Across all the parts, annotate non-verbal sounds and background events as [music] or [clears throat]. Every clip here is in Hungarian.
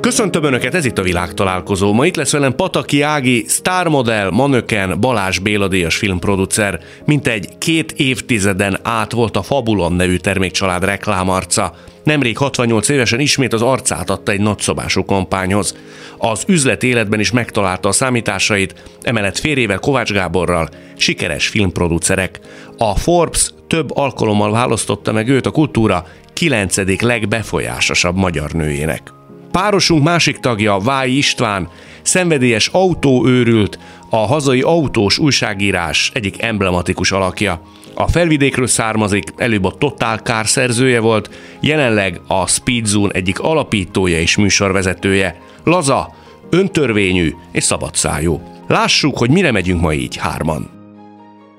Köszöntöm Önöket, ez itt a világtalálkozó. Ma itt lesz velem Pataki Ági, sztármodell, manöken, Balázs Béla díjas filmproducer. Mint egy két évtizeden át volt a Fabulon nevű termékcsalád reklámarca. Nemrég 68 évesen ismét az arcát adta egy nagyszobású kampányhoz. Az üzlet életben is megtalálta a számításait, emellett férjével Kovács Gáborral sikeres filmproducerek. A Forbes több alkalommal választotta meg őt a kultúra 9. legbefolyásosabb magyar nőjének. Párosunk másik tagja, Váj István, szenvedélyes autóőrült, a hazai autós újságírás egyik emblematikus alakja. A felvidékről származik, előbb a Total Car szerzője volt, jelenleg a Speed Zone egyik alapítója és műsorvezetője. Laza, öntörvényű és szabadszájú. Lássuk, hogy mire megyünk ma így hárman.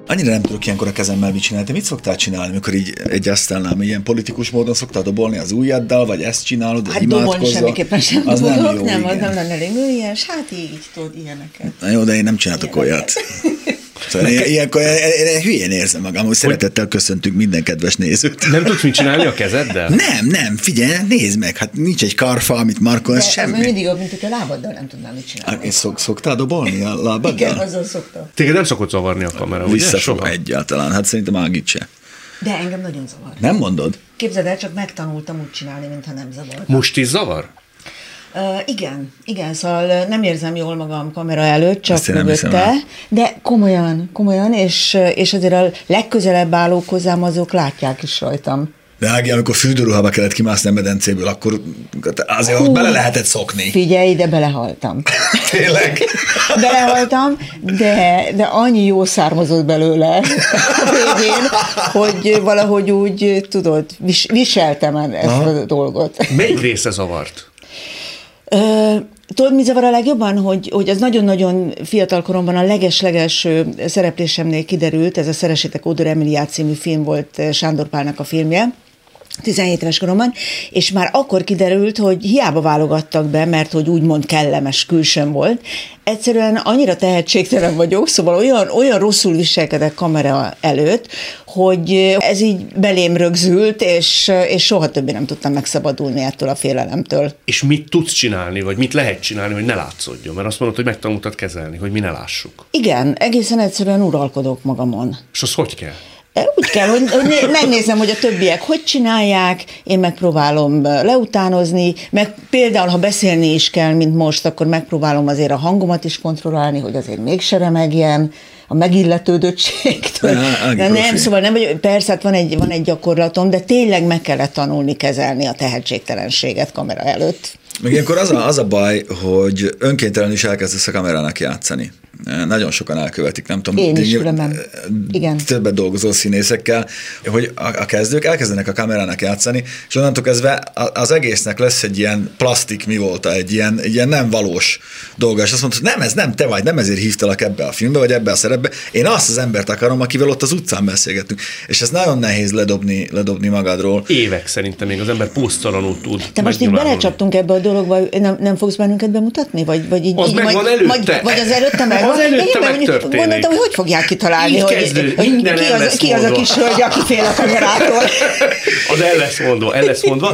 Annyira nem tudok ilyenkor a kezemmel mit csinálni. Te mit szoktál csinálni, amikor így egy asztalnál, ilyen politikus módon szoktál dobolni az ujjaddal, vagy ezt csinálod, hát dobolni semmiképpen sem az dobolok, nem, jó, nem, az nem lenne elég műlyes, hát így tudod ilyeneket. Na jó, de én nem csináltok olyat. [laughs] Szóval én, ilyenkor én, én hülyén érzem magam, hogy szeretettel köszöntünk minden kedves nézőt. Nem tudsz mit csinálni a kezeddel? Nem, nem, figyelj, nézd meg, hát nincs egy karfa, amit markol, De ez ez semmi. mindig jobb, mint hogy a lábaddal nem tudnám mit csinálni. Hát, Én szok, szoktál dobolni a Igen, lábaddal? azzal szoktam. Téged nem szokott zavarni a kamera, ugye? Visszafog Soha. egyáltalán, hát szerintem Ágit se. De engem nagyon zavar. Nem mondod? Képzeld el, csak megtanultam úgy csinálni, mintha nem zavar. Most is zavar? Uh, igen, igen, szóval nem érzem jól magam kamera előtt, csak mögötte, de komolyan, komolyan, és, és azért a legközelebb állók hozzám azok látják is rajtam. De Ági, amikor fürdőruhába kellett kimászni a medencéből, akkor azért Hú. ott bele lehetett szokni. Figyelj, de belehaltam. [laughs] Tényleg? [laughs] Belehaltam, de, de annyi jó származott belőle a végén, hogy valahogy úgy, tudod, vis, viseltem ezt Aha. a dolgot. Melyik része zavart? Ö, Tudod, mi zavar a legjobban, hogy, hogy az nagyon-nagyon fiatal koromban a leges-leges szereplésemnél kiderült, ez a Szeressétek Ódor Emiliát című film volt ö, Sándor Pálnak a filmje, 17 éves koromban, és már akkor kiderült, hogy hiába válogattak be, mert hogy úgymond kellemes külsőm volt. Egyszerűen annyira tehetségtelen vagyok, szóval olyan, olyan rosszul viselkedek kamera előtt, hogy ez így belém rögzült, és, és soha többé nem tudtam megszabadulni ettől a félelemtől. És mit tudsz csinálni, vagy mit lehet csinálni, hogy ne látszódjon? Mert azt mondod, hogy megtanultad kezelni, hogy mi ne lássuk. Igen, egészen egyszerűen uralkodok magamon. És az hogy kell? Úgy kell, hogy hogy né- megnézem, hogy a többiek hogy csinálják, én megpróbálom leutánozni, meg például, ha beszélni is kell, mint most, akkor megpróbálom azért a hangomat is kontrollálni, hogy azért mégse remegjen, a megilletődöttségtől. Ja, De nem, szóval nem, vagy persze, hát van egy, van egy gyakorlatom, de tényleg meg kellett tanulni kezelni a tehetségtelenséget kamera előtt. Meg ilyenkor az a, az a baj, hogy önkéntelenül is elkezdesz a kamerának játszani. Nagyon sokan elkövetik, nem tudom. Én is, különben. Igen. Többet dolgozó színészekkel, hogy a, a kezdők elkezdenek a kamerának játszani, és onnantól kezdve az egésznek lesz egy ilyen plastik mi volt, egy ilyen, egy ilyen nem valós dolga, és azt hogy nem, ez nem te vagy, nem ezért hívtalak ebbe a filmbe, vagy ebbe a szerepbe, én azt az embert akarom, akivel ott az utcán beszélgetünk. És ez nagyon nehéz ledobni, ledobni magadról. Évek szerintem még az ember pusztalanul tud Te most így belecsaptunk ebbe a dologba, nem, nem fogsz bennünket bemutatni? Vagy, vagy így, Az így, megvan vagy, előtte. Vagy, vagy az előtte megvan? [laughs] Az előtte Én meg megtörténik. Gondoltam, hogy hogy fogják kitalálni, Így hogy, kezdődik, hogy minden ki, az, ki az a kis hölgy, aki fél a kamerától. Az el lesz mondva, el lesz mondva.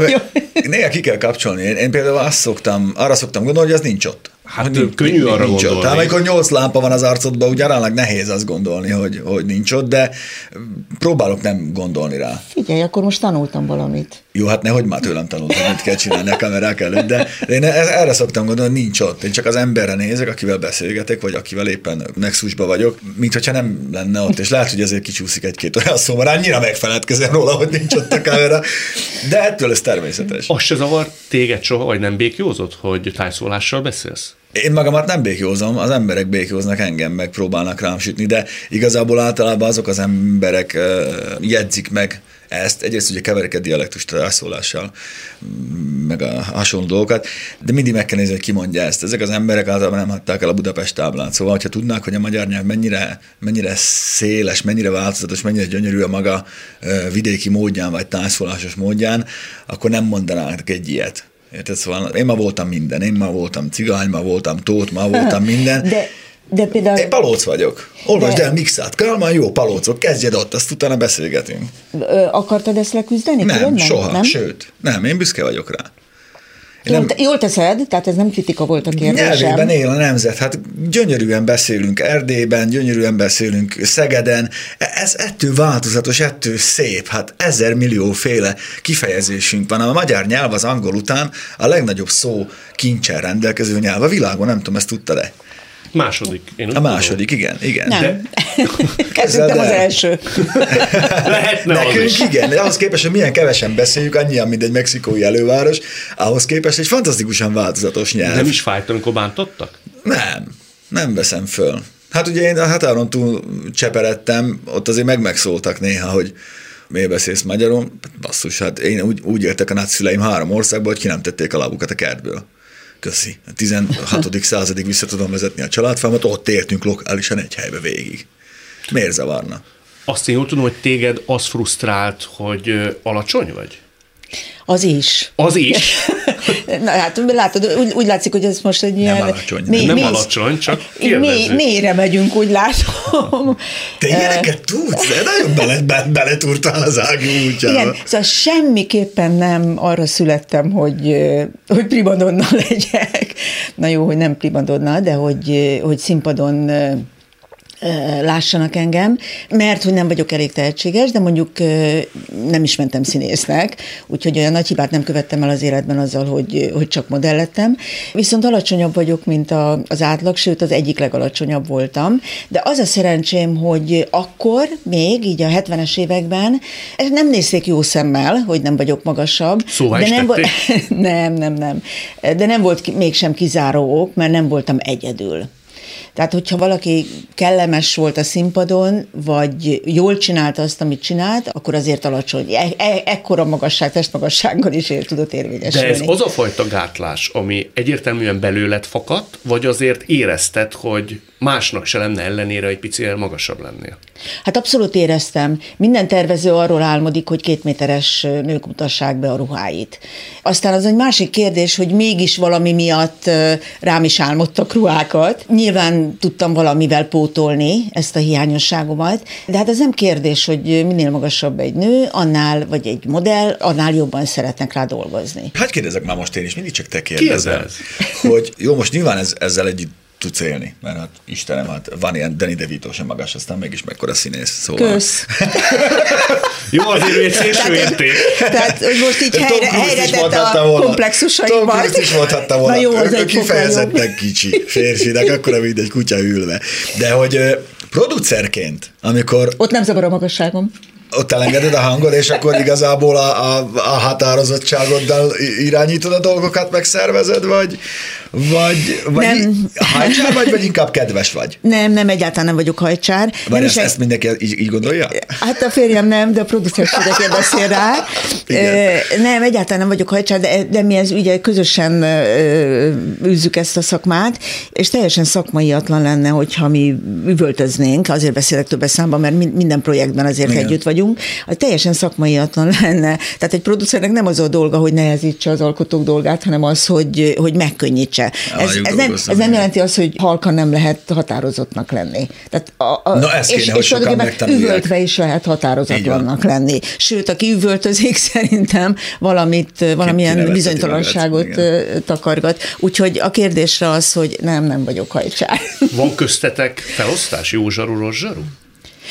Néha ki kell kapcsolni. Én, én például azt szoktam, arra szoktam gondolni, hogy az nincs ott. Hát Hogy nincs- könnyű arra nincs gondolni. Ott. Tehát amikor nyolc lámpa van az arcodban, úgy aránylag nehéz azt gondolni, hogy, hogy nincs ott, de próbálok nem gondolni rá. Figyelj, akkor most tanultam valamit. Jó, hát nehogy már tőlem tanultam, mit kell csinálni a kamerák előtt, de én ez- erre szoktam gondolni, hogy nincs ott. Én csak az emberre nézek, akivel beszélgetek, vagy akivel éppen nexusba vagyok, mint hogyha nem lenne ott, és lehet, hogy ezért kicsúszik egy-két olyan szó, mert annyira megfeledkezem róla, hogy nincs ott a kamera, de ettől ez természetes. Az se zavar téged soha, vagy nem békjózott, hogy tájszólással beszélsz? Én magamat nem békjózom, az emberek békjóznak engem, meg próbálnak rám sütni, de igazából általában azok az emberek ö, jegyzik meg ezt, egyrészt ugye keverik a dialektust a rászólással, mm, meg a hasonló dolgokat, de mindig meg kell nézni, hogy ki mondja ezt. Ezek az emberek általában nem hagyták el a Budapest táblát. Szóval, hogyha tudnák, hogy a magyar nyelv mennyire, mennyire széles, mennyire változatos, mennyire gyönyörű a maga vidéki módján, vagy tájszólásos módján, akkor nem mondanának egy ilyet. Érted? Szóval én ma voltam minden. Én ma voltam cigány, ma voltam tót, ma voltam minden. De, de például... Én palóc vagyok. Olvasd de... el Mixát. Kálmán jó palócok. Kezdjed ott, azt utána beszélgetünk. Ö, akartad ezt leküzdeni? Nem, Tudod, soha. Nem? Sőt, nem, én büszke vagyok rá. Jól, nem... jól teszed, tehát ez nem kritika volt a kérdésem. Nyelvében él a nemzet, hát gyönyörűen beszélünk Erdélyben, gyönyörűen beszélünk Szegeden, ez ettől változatos, ettől szép, hát ezer millió féle kifejezésünk van. A magyar nyelv az angol után a legnagyobb szó kincsel rendelkező nyelv a világon, nem tudom, ezt tudta-e? Második. Én a második, igen, igen. Nem. De... [laughs] Kezdődtem az első. [laughs] Lehetne Nekünk az is. igen, de ahhoz képest, hogy milyen kevesen beszéljük, annyian, mint egy mexikói előváros, ahhoz képest egy fantasztikusan változatos nyelv. Nem is fájt, amikor bántottak? Nem, nem veszem föl. Hát ugye én a határon túl cseperedtem, ott azért meg megszóltak néha, hogy miért beszélsz magyarul? Basszus, hát én úgy, úgy éltek a nagyszüleim három országban, hogy ki nem tették a lábukat a kertből. Köszi. A 16. [laughs] századig vissza tudom vezetni a családfámat, ott éltünk lokálisan egy helybe végig. Miért zavarna? Azt én jól tudom, hogy téged az frusztrált, hogy alacsony vagy? Az is. Az is? [laughs] Na hát látod, úgy, úgy látszik, hogy ez most egy ilyen... alacsony. Nem alacsony, csak kérdezzük. mélyre megyünk, úgy látom. Te ilyeneket tudsz? De nagyon bele, be, beletúrtál az ági útjába. Igen, szóval semmiképpen nem arra születtem, hogy, hogy primadonna [laughs] legyek. Na jó, hogy nem primadonna, de hogy, hogy színpadon lássanak engem, mert hogy nem vagyok elég tehetséges, de mondjuk nem is mentem színésznek, úgyhogy olyan nagy hibát nem követtem el az életben azzal, hogy, hogy csak modell lettem. Viszont alacsonyabb vagyok, mint a, az átlag, sőt az egyik legalacsonyabb voltam. De az a szerencsém, hogy akkor még, így a 70-es években, nem nézték jó szemmel, hogy nem vagyok magasabb. Szóval de nem, tették? [laughs] nem, nem, nem. De nem volt mégsem kizáró ok, mert nem voltam egyedül. Tehát, hogyha valaki kellemes volt a színpadon, vagy jól csinálta azt, amit csinált, akkor azért alacsony. E- e- ekkora magasság, testmagassággal is ér, tudott De érvényesülni. ez az a fajta gátlás, ami egyértelműen belőled fakadt, vagy azért érezted, hogy másnak se lenne ellenére, hogy picivel magasabb lennél? Hát abszolút éreztem. Minden tervező arról álmodik, hogy két méteres nők mutassák be a ruháit. Aztán az egy másik kérdés, hogy mégis valami miatt rám is álmodtak ruhákat. Nyilván tudtam valamivel pótolni ezt a hiányosságomat, de hát ez nem kérdés, hogy minél magasabb egy nő, annál, vagy egy modell, annál jobban szeretnek rá dolgozni. Hát kérdezek már most én is, mindig csak te kérdezel. ez? Hogy jó, most nyilván ez, ezzel együtt tudsz élni, mert hát Istenem, hát van ilyen Danny DeVito sem magas, aztán mégis mekkora színész. Szóval. Kösz. [laughs] Jó, azért egy szélső érték. Tehát, hogy most így helyre, helyre a volna. Tom komplexusaimat. Cruise is mondhatta volna. Na jó, az Ő egy kifejezetten kicsi férfinak, akkor mint egy kutya ülve. De hogy producerként, amikor Ott nem zavar a magasságom. Ott elengeded a hangod, és akkor igazából a, a, a határozottságoddal irányítod a dolgokat, megszervezed, vagy, vagy, vagy Nem. hajcsár vagy, vagy inkább kedves vagy? Nem, nem, egyáltalán nem vagyok hajcsár. Is ezt, egy- ezt mindenki így, így gondolja? Hát a férjem nem, de a producerségekért beszél rá. Igen. Nem, egyáltalán nem vagyok hajcsár, de, de mi ez ugye közösen űzzük ezt a szakmát, és teljesen szakmaiatlan lenne, hogyha mi üvöltöznénk, azért beszélek többes számban, mert min- minden projektben azért Igen. együtt vagyunk, az teljesen szakmaiatlan lenne. Tehát egy producernek nem az a dolga, hogy nehezítse az alkotók dolgát, hanem az, hogy, hogy megkönnyítse. Ez, ez, nem, ez nem jelenti azt, hogy halkan nem lehet határozottnak lenni. Tehát a, a, Na, ezt kéne, és, hogy és sokan üvöltve is lehet határozatlannak lenni. Sőt, aki üvöltözik, [laughs] szerintem valamit, valamilyen bizonytalanságot takargat. Úgyhogy a kérdésre az, hogy nem, nem vagyok hajcsár. Van köztetek felosztás? Jó zsaru, rossz zsaru?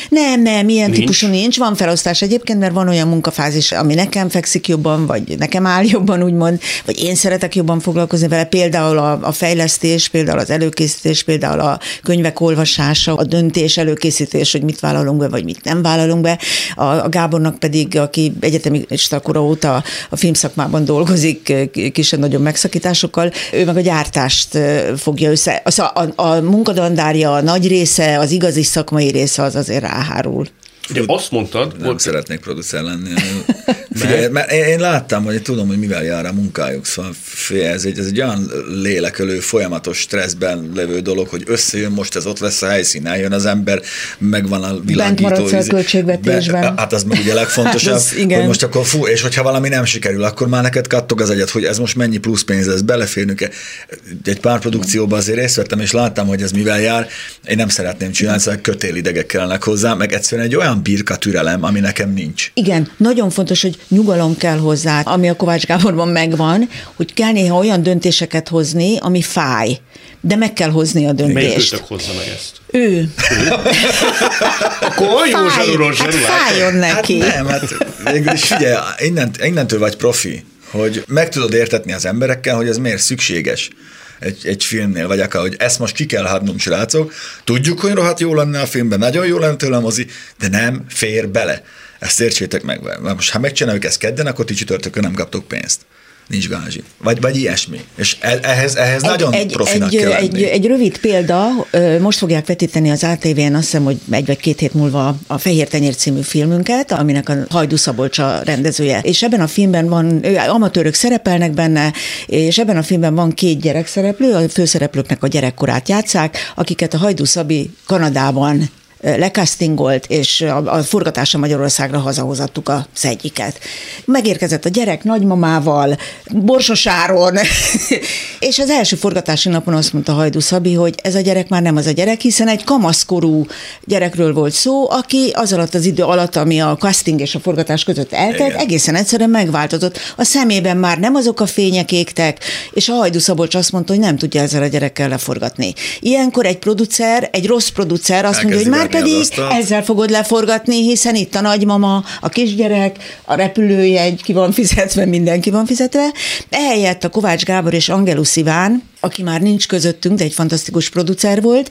Nem, nem, ilyen Nincs? típusú nincs. Van felosztás egyébként, mert van olyan munkafázis, ami nekem fekszik jobban, vagy nekem áll jobban, úgymond, vagy én szeretek jobban foglalkozni vele. Például a, a fejlesztés, például az előkészítés, például a könyvek olvasása, a döntés előkészítés, hogy mit vállalunk be, vagy mit nem vállalunk be. A, a Gábornak pedig, aki egyetemista kora óta a filmszakmában dolgozik, kisebb nagyobb megszakításokkal, ő meg a gyártást fogja össze. Az a, a, a munkadandárja, a nagy része, az igazi szakmai része az azért ráhárul. Ugye azt mondtad, Nem hogy szeretnék producer lenni. [laughs] Figyelj, mert én, láttam, hogy tudom, hogy mivel jár a munkájuk, szóval ez egy, ez egy olyan lélekölő, folyamatos stresszben levő dolog, hogy összejön most ez ott lesz a helyszín, eljön az ember, megvan a világító. Bent maradsz a költségvetésben. Be, hát az meg ugye legfontosabb, [laughs] hát az, igen. hogy most akkor fú, és hogyha valami nem sikerül, akkor már neked kattog az egyet, hogy ez most mennyi plusz pénz lesz, beleférnünk-e. Egy pár produkcióban azért részt vettem, és láttam, hogy ez mivel jár. Én nem szeretném csinálni, szóval kötélidegek kellene hozzá, meg egyszerűen egy olyan birka türelem, ami nekem nincs. Igen, nagyon fontos, hogy nyugalom kell hozzá, ami a Kovács Gáborban megvan, hogy kell néha olyan döntéseket hozni, ami fáj, de meg kell hozni a döntést. Melyik hozza meg ezt? Ő. Akkor Fáj, hát fájjon neki. Hát nem, hát végül is figyelj, innent, innentől vagy profi, hogy meg tudod értetni az emberekkel, hogy ez miért szükséges egy, egy filmnél, vagy akár, hogy ezt most ki kell hadnom, srácok. Tudjuk, hogy rohadt jó lenne a filmben, nagyon jó lenne tőle a mozi, de nem fér bele. Ezt értsétek meg. Most ha megcsináljuk ezt kedden, akkor ti csütörtökön nem kaptok pénzt nincs gázsi. Vagy, vagy ilyesmi. És e, ehhez, ehhez egy, nagyon egy, profinak egy, kell lenni. Egy, egy rövid példa, most fogják vetíteni az ATV-n, azt hiszem, hogy egy vagy két hét múlva a Fehér Tenyér című filmünket, aminek a Hajdu Szabolcs a rendezője. És ebben a filmben van, amatőrök szerepelnek benne, és ebben a filmben van két gyerekszereplő, a főszereplőknek a gyerekkorát játszák, akiket a Hajdu Szabi Kanadában lekasztingolt, és a, a forgatása Magyarországra hazahozattuk az egyiket. Megérkezett a gyerek nagymamával, Borsosáron, [laughs] és az első forgatási napon azt mondta Hajdu Szabi, hogy ez a gyerek már nem az a gyerek, hiszen egy kamaszkorú gyerekről volt szó, aki az alatt az idő alatt, ami a casting és a forgatás között eltelt, Igen. egészen egyszerűen megváltozott. A szemében már nem azok a fények égtek, és a Hajdu Szabolcs azt mondta, hogy nem tudja ezzel a gyerekkel leforgatni. Ilyenkor egy producer, egy rossz producer azt mondja, hogy már pedig ezzel fogod leforgatni, hiszen itt a nagymama, a kisgyerek, a repülőjegy ki van fizetve, mindenki van fizetve. Ehelyett a Kovács Gábor és Angelus Iván, aki már nincs közöttünk, de egy fantasztikus producer volt,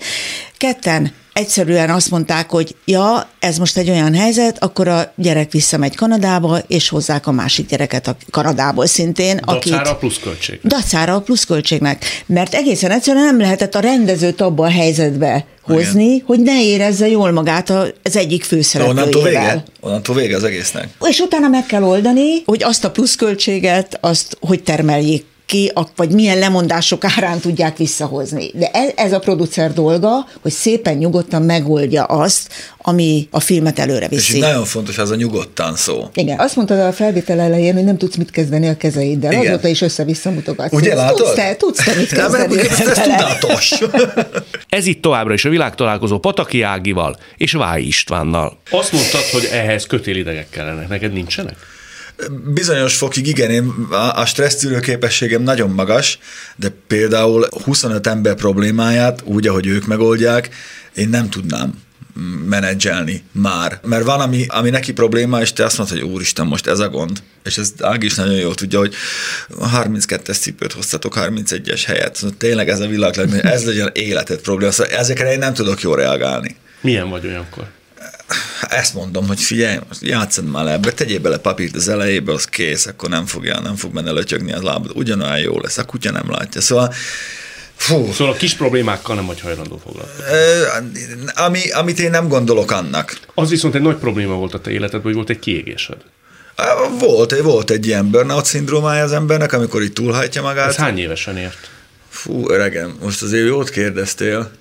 ketten egyszerűen azt mondták, hogy ja, ez most egy olyan helyzet, akkor a gyerek visszamegy Kanadába, és hozzák a másik gyereket a Kanadából szintén. Dacára akit, a pluszköltség. Dacára a pluszköltségnek. Mert egészen egyszerűen nem lehetett a rendezőt abba a helyzetbe hozni, Igen. hogy ne érezze jól magát az egyik főszereplőjével. Onnantól vége? Onnantól vége az egésznek. És utána meg kell oldani, hogy azt a pluszköltséget, azt hogy termeljék ki, vagy milyen lemondások árán tudják visszahozni. De ez, ez a producer dolga, hogy szépen nyugodtan megoldja azt, ami a filmet előre viszi. És nagyon fontos az a nyugodtan szó. Igen, azt mondtad a felvétel elején, hogy nem tudsz mit kezdeni a kezeiddel. Igen. Azóta is össze-vissza mutogatsz. Ugye látod? Tudsz te, tudsz te mit kezdeni? ez, ez tudatos. [laughs] ez itt továbbra is a világtalálkozó Pataki Ágival és Váj Istvánnal. Azt mondtad, hogy ehhez kötélidegek kellenek. Neked nincsenek? Bizonyos fokig igen, én a stressztűrő képességem nagyon magas, de például 25 ember problémáját úgy, ahogy ők megoldják, én nem tudnám menedzselni már. Mert van, ami, ami neki probléma, és te azt mondod, hogy úristen, most ez a gond. És ez Ági is nagyon jól tudja, hogy 32-es cipőt hoztatok 31-es helyet. Szóval tényleg ez a világ, ez legyen életed probléma. Szóval ezekre én nem tudok jól reagálni. Milyen vagy olyankor? Ezt mondom, hogy figyelj, játszad már le ebbe, tegyél bele papírt az elejébe, az kész, akkor nem fogja, nem fog benne lötyögni az lábad, ugyanolyan jó lesz, a kutya nem látja. Szóval Fú. Szóval a kis problémákkal nem vagy hajlandó foglalkozni. Ami, amit én nem gondolok annak. Az viszont egy nagy probléma volt a te életedben, hogy volt egy kiégésed. Volt, volt egy ilyen burnout szindrómája az embernek, amikor itt túlhajtja magát. Ez hány évesen ért? Fú, öregem, most azért jót kérdeztél.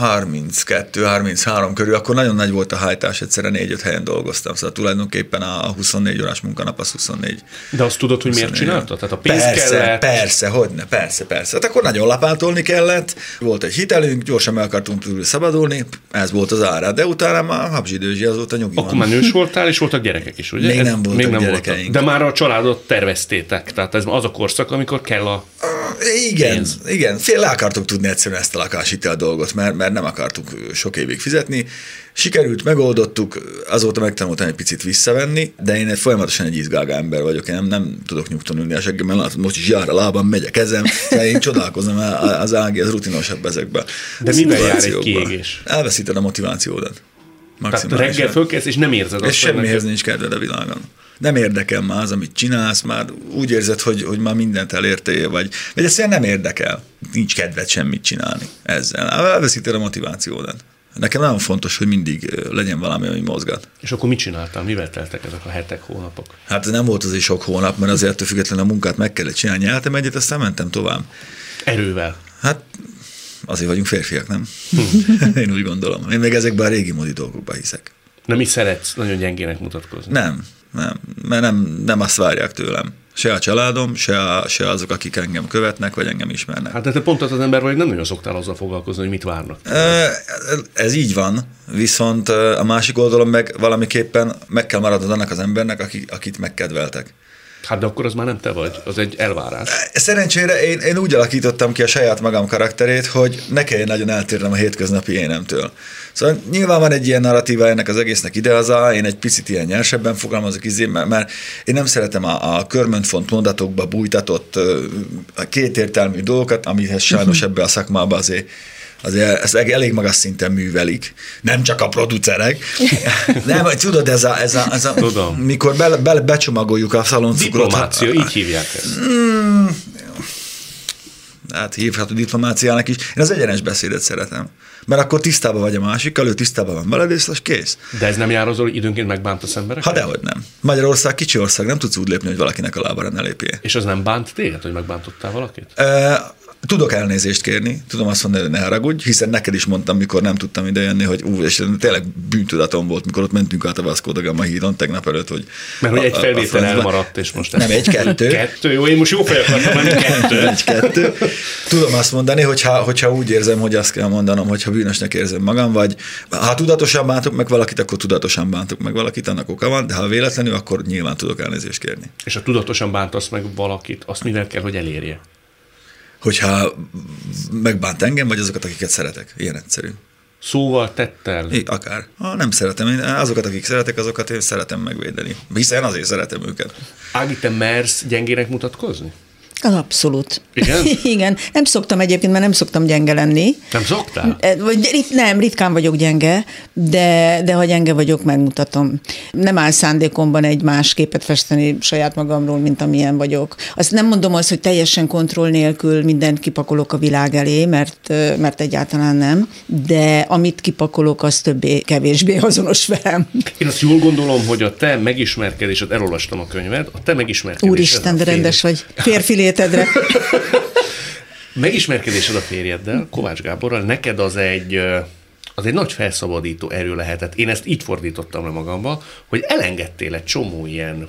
32-33 körül, akkor nagyon nagy volt a hajtás, egyszerre 4-5 helyen dolgoztam, szóval tulajdonképpen a 24 órás munkanap az 24. De azt tudod, hogy miért csináltad? Tehát a pénz persze, kellett? Persze, hogyne, persze, persze. Hát akkor nagyon lapátolni kellett, volt egy hitelünk, gyorsan meg akartunk túl szabadulni, ez volt az ára, de utána már habzsidőzsi, az volt a nyugi. Akkor már nős voltál, és voltak gyerekek is, ugye? Még ez, nem voltak még nem gyerekeink. Voltak. De már a családot terveztétek, tehát ez az a korszak, amikor kell a igen, pénz. igen. Fél le akartuk tudni egyszerűen ezt a lakáshitel dolgot, mert, mert nem akartuk sok évig fizetni. Sikerült, megoldottuk, azóta megtanultam egy picit visszavenni, de én egy folyamatosan egy izgága ember vagyok, én nem, nem tudok nyugton ülni a seggemben, látod, most is jár a lábam, megy a kezem, de én csodálkozom, az ági, az rutinosabb ezekben. De mivel jár egy kiégés? Elveszíted a motivációdat. Tehát reggel fölkezd, és nem érzed azt, És semmihez nincs kedved a világon nem érdekel már az, amit csinálsz, már úgy érzed, hogy, hogy már mindent elértél, vagy, vagy egyszerűen nem érdekel. Nincs kedved semmit csinálni ezzel. Elveszíted a motivációdat. Nekem nagyon fontos, hogy mindig legyen valami, ami mozgat. És akkor mit csináltál? Mivel teltek ezek a hetek, hónapok? Hát nem volt az is sok hónap, mert azért függetlenül a munkát meg kellett csinálni. Nyeltem egyet, aztán mentem tovább. Erővel? Hát azért vagyunk férfiak, nem? [laughs] Én úgy gondolom. Én még ezekben a régi módi dolgokban hiszek. Nem is szeretsz nagyon gyengének mutatkozni? Nem, nem, mert nem, nem azt várják tőlem. Se a családom, se, a, se azok, akik engem követnek, vagy engem ismernek. Hát te pont az az ember vagy, nem nagyon szoktál azzal foglalkozni, hogy mit várnak. Ez így van, viszont a másik oldalon meg valamiképpen meg kell maradnod annak az embernek, akit megkedveltek. Hát de akkor az már nem te vagy, az egy elvárás. Szerencsére én, én úgy alakítottam ki a saját magam karakterét, hogy ne kelljen nagyon eltérnem a hétköznapi énemtől. Szóval nyilván van egy ilyen narratíva ennek az egésznek idehaza, én egy picit ilyen nyersebben fogalmazok, izé, mert, mert én nem szeretem a, a körmöntfont mondatokba bújtatott kétértelmű dolgokat, amihez sajnos ebbe a szakmába azért azért ezt elég magas szinten művelik, nem csak a producerek. [laughs] Nem, tudod, ez a, ez a, ez a Tudom. mikor be, be, becsomagoljuk a szaloncukrot. Diplomácia, hát, így hívják ezt. Mm, hát hívhatod diplomáciának is. Én az egyenes beszédet szeretem. Mert akkor tisztában vagy a másikkal, ő tisztában van veled, és az kész. De ez nem jár azon, hogy időnként megbántasz emberek? Ha dehogy nem. Magyarország kicsi ország, nem tudsz úgy lépni, hogy valakinek a lábára ne lépjél. És az nem bánt téged, hogy megbántottál valakit? Tudok elnézést kérni, tudom azt mondani, hogy ne haragudj, hiszen neked is mondtam, mikor nem tudtam ide jönni, hogy ú, és tényleg bűntudatom volt, mikor ott mentünk át a Vasco da Gama hídon tegnap előtt, hogy... Mert hogy egy felvétel elmaradt, és most... Nem, egy-kettő. [laughs] kettő, jó, én most jó fejek akartam kettő. [laughs] egy-kettő. Tudom azt mondani, hogyha, hogyha úgy érzem, hogy azt kell mondanom, hogyha bűnösnek érzem magam, vagy ha tudatosan bántok meg valakit, akkor tudatosan bántok meg valakit, annak oka van, de ha véletlenül, akkor nyilván tudok elnézést kérni. És ha tudatosan bántasz meg valakit, azt mivel kell, hogy elérje? Hogyha megbánt engem, vagy azokat, akiket szeretek. Ilyen egyszerű. Szóval, tettel? I, akár. Ha nem szeretem, én azokat, akik szeretek, azokat én szeretem megvédeni. Hiszen azért szeretem őket. Ági, te mersz gyengének mutatkozni? Abszolút. Igen? [laughs] Igen. Nem szoktam egyébként, mert nem szoktam gyenge lenni. Nem szoktál? Vagy, nem, ritkán vagyok gyenge, de, de ha gyenge vagyok, megmutatom. Nem áll szándékomban egy más képet festeni saját magamról, mint amilyen vagyok. Azt nem mondom azt, hogy teljesen kontroll nélkül mindent kipakolok a világ elé, mert, mert egyáltalán nem, de amit kipakolok, az többé-kevésbé azonos velem. Én azt jól gondolom, hogy a te megismerkedésed, elolvastam a könyved, a te megismerkedésed. Úristen, de rendes vagy. Férfi létedre. Megismerkedésed a férjeddel, Kovács Gáborral, neked az egy az egy nagy felszabadító erő lehetett. Én ezt így fordítottam le magamba, hogy elengedtél egy csomó ilyen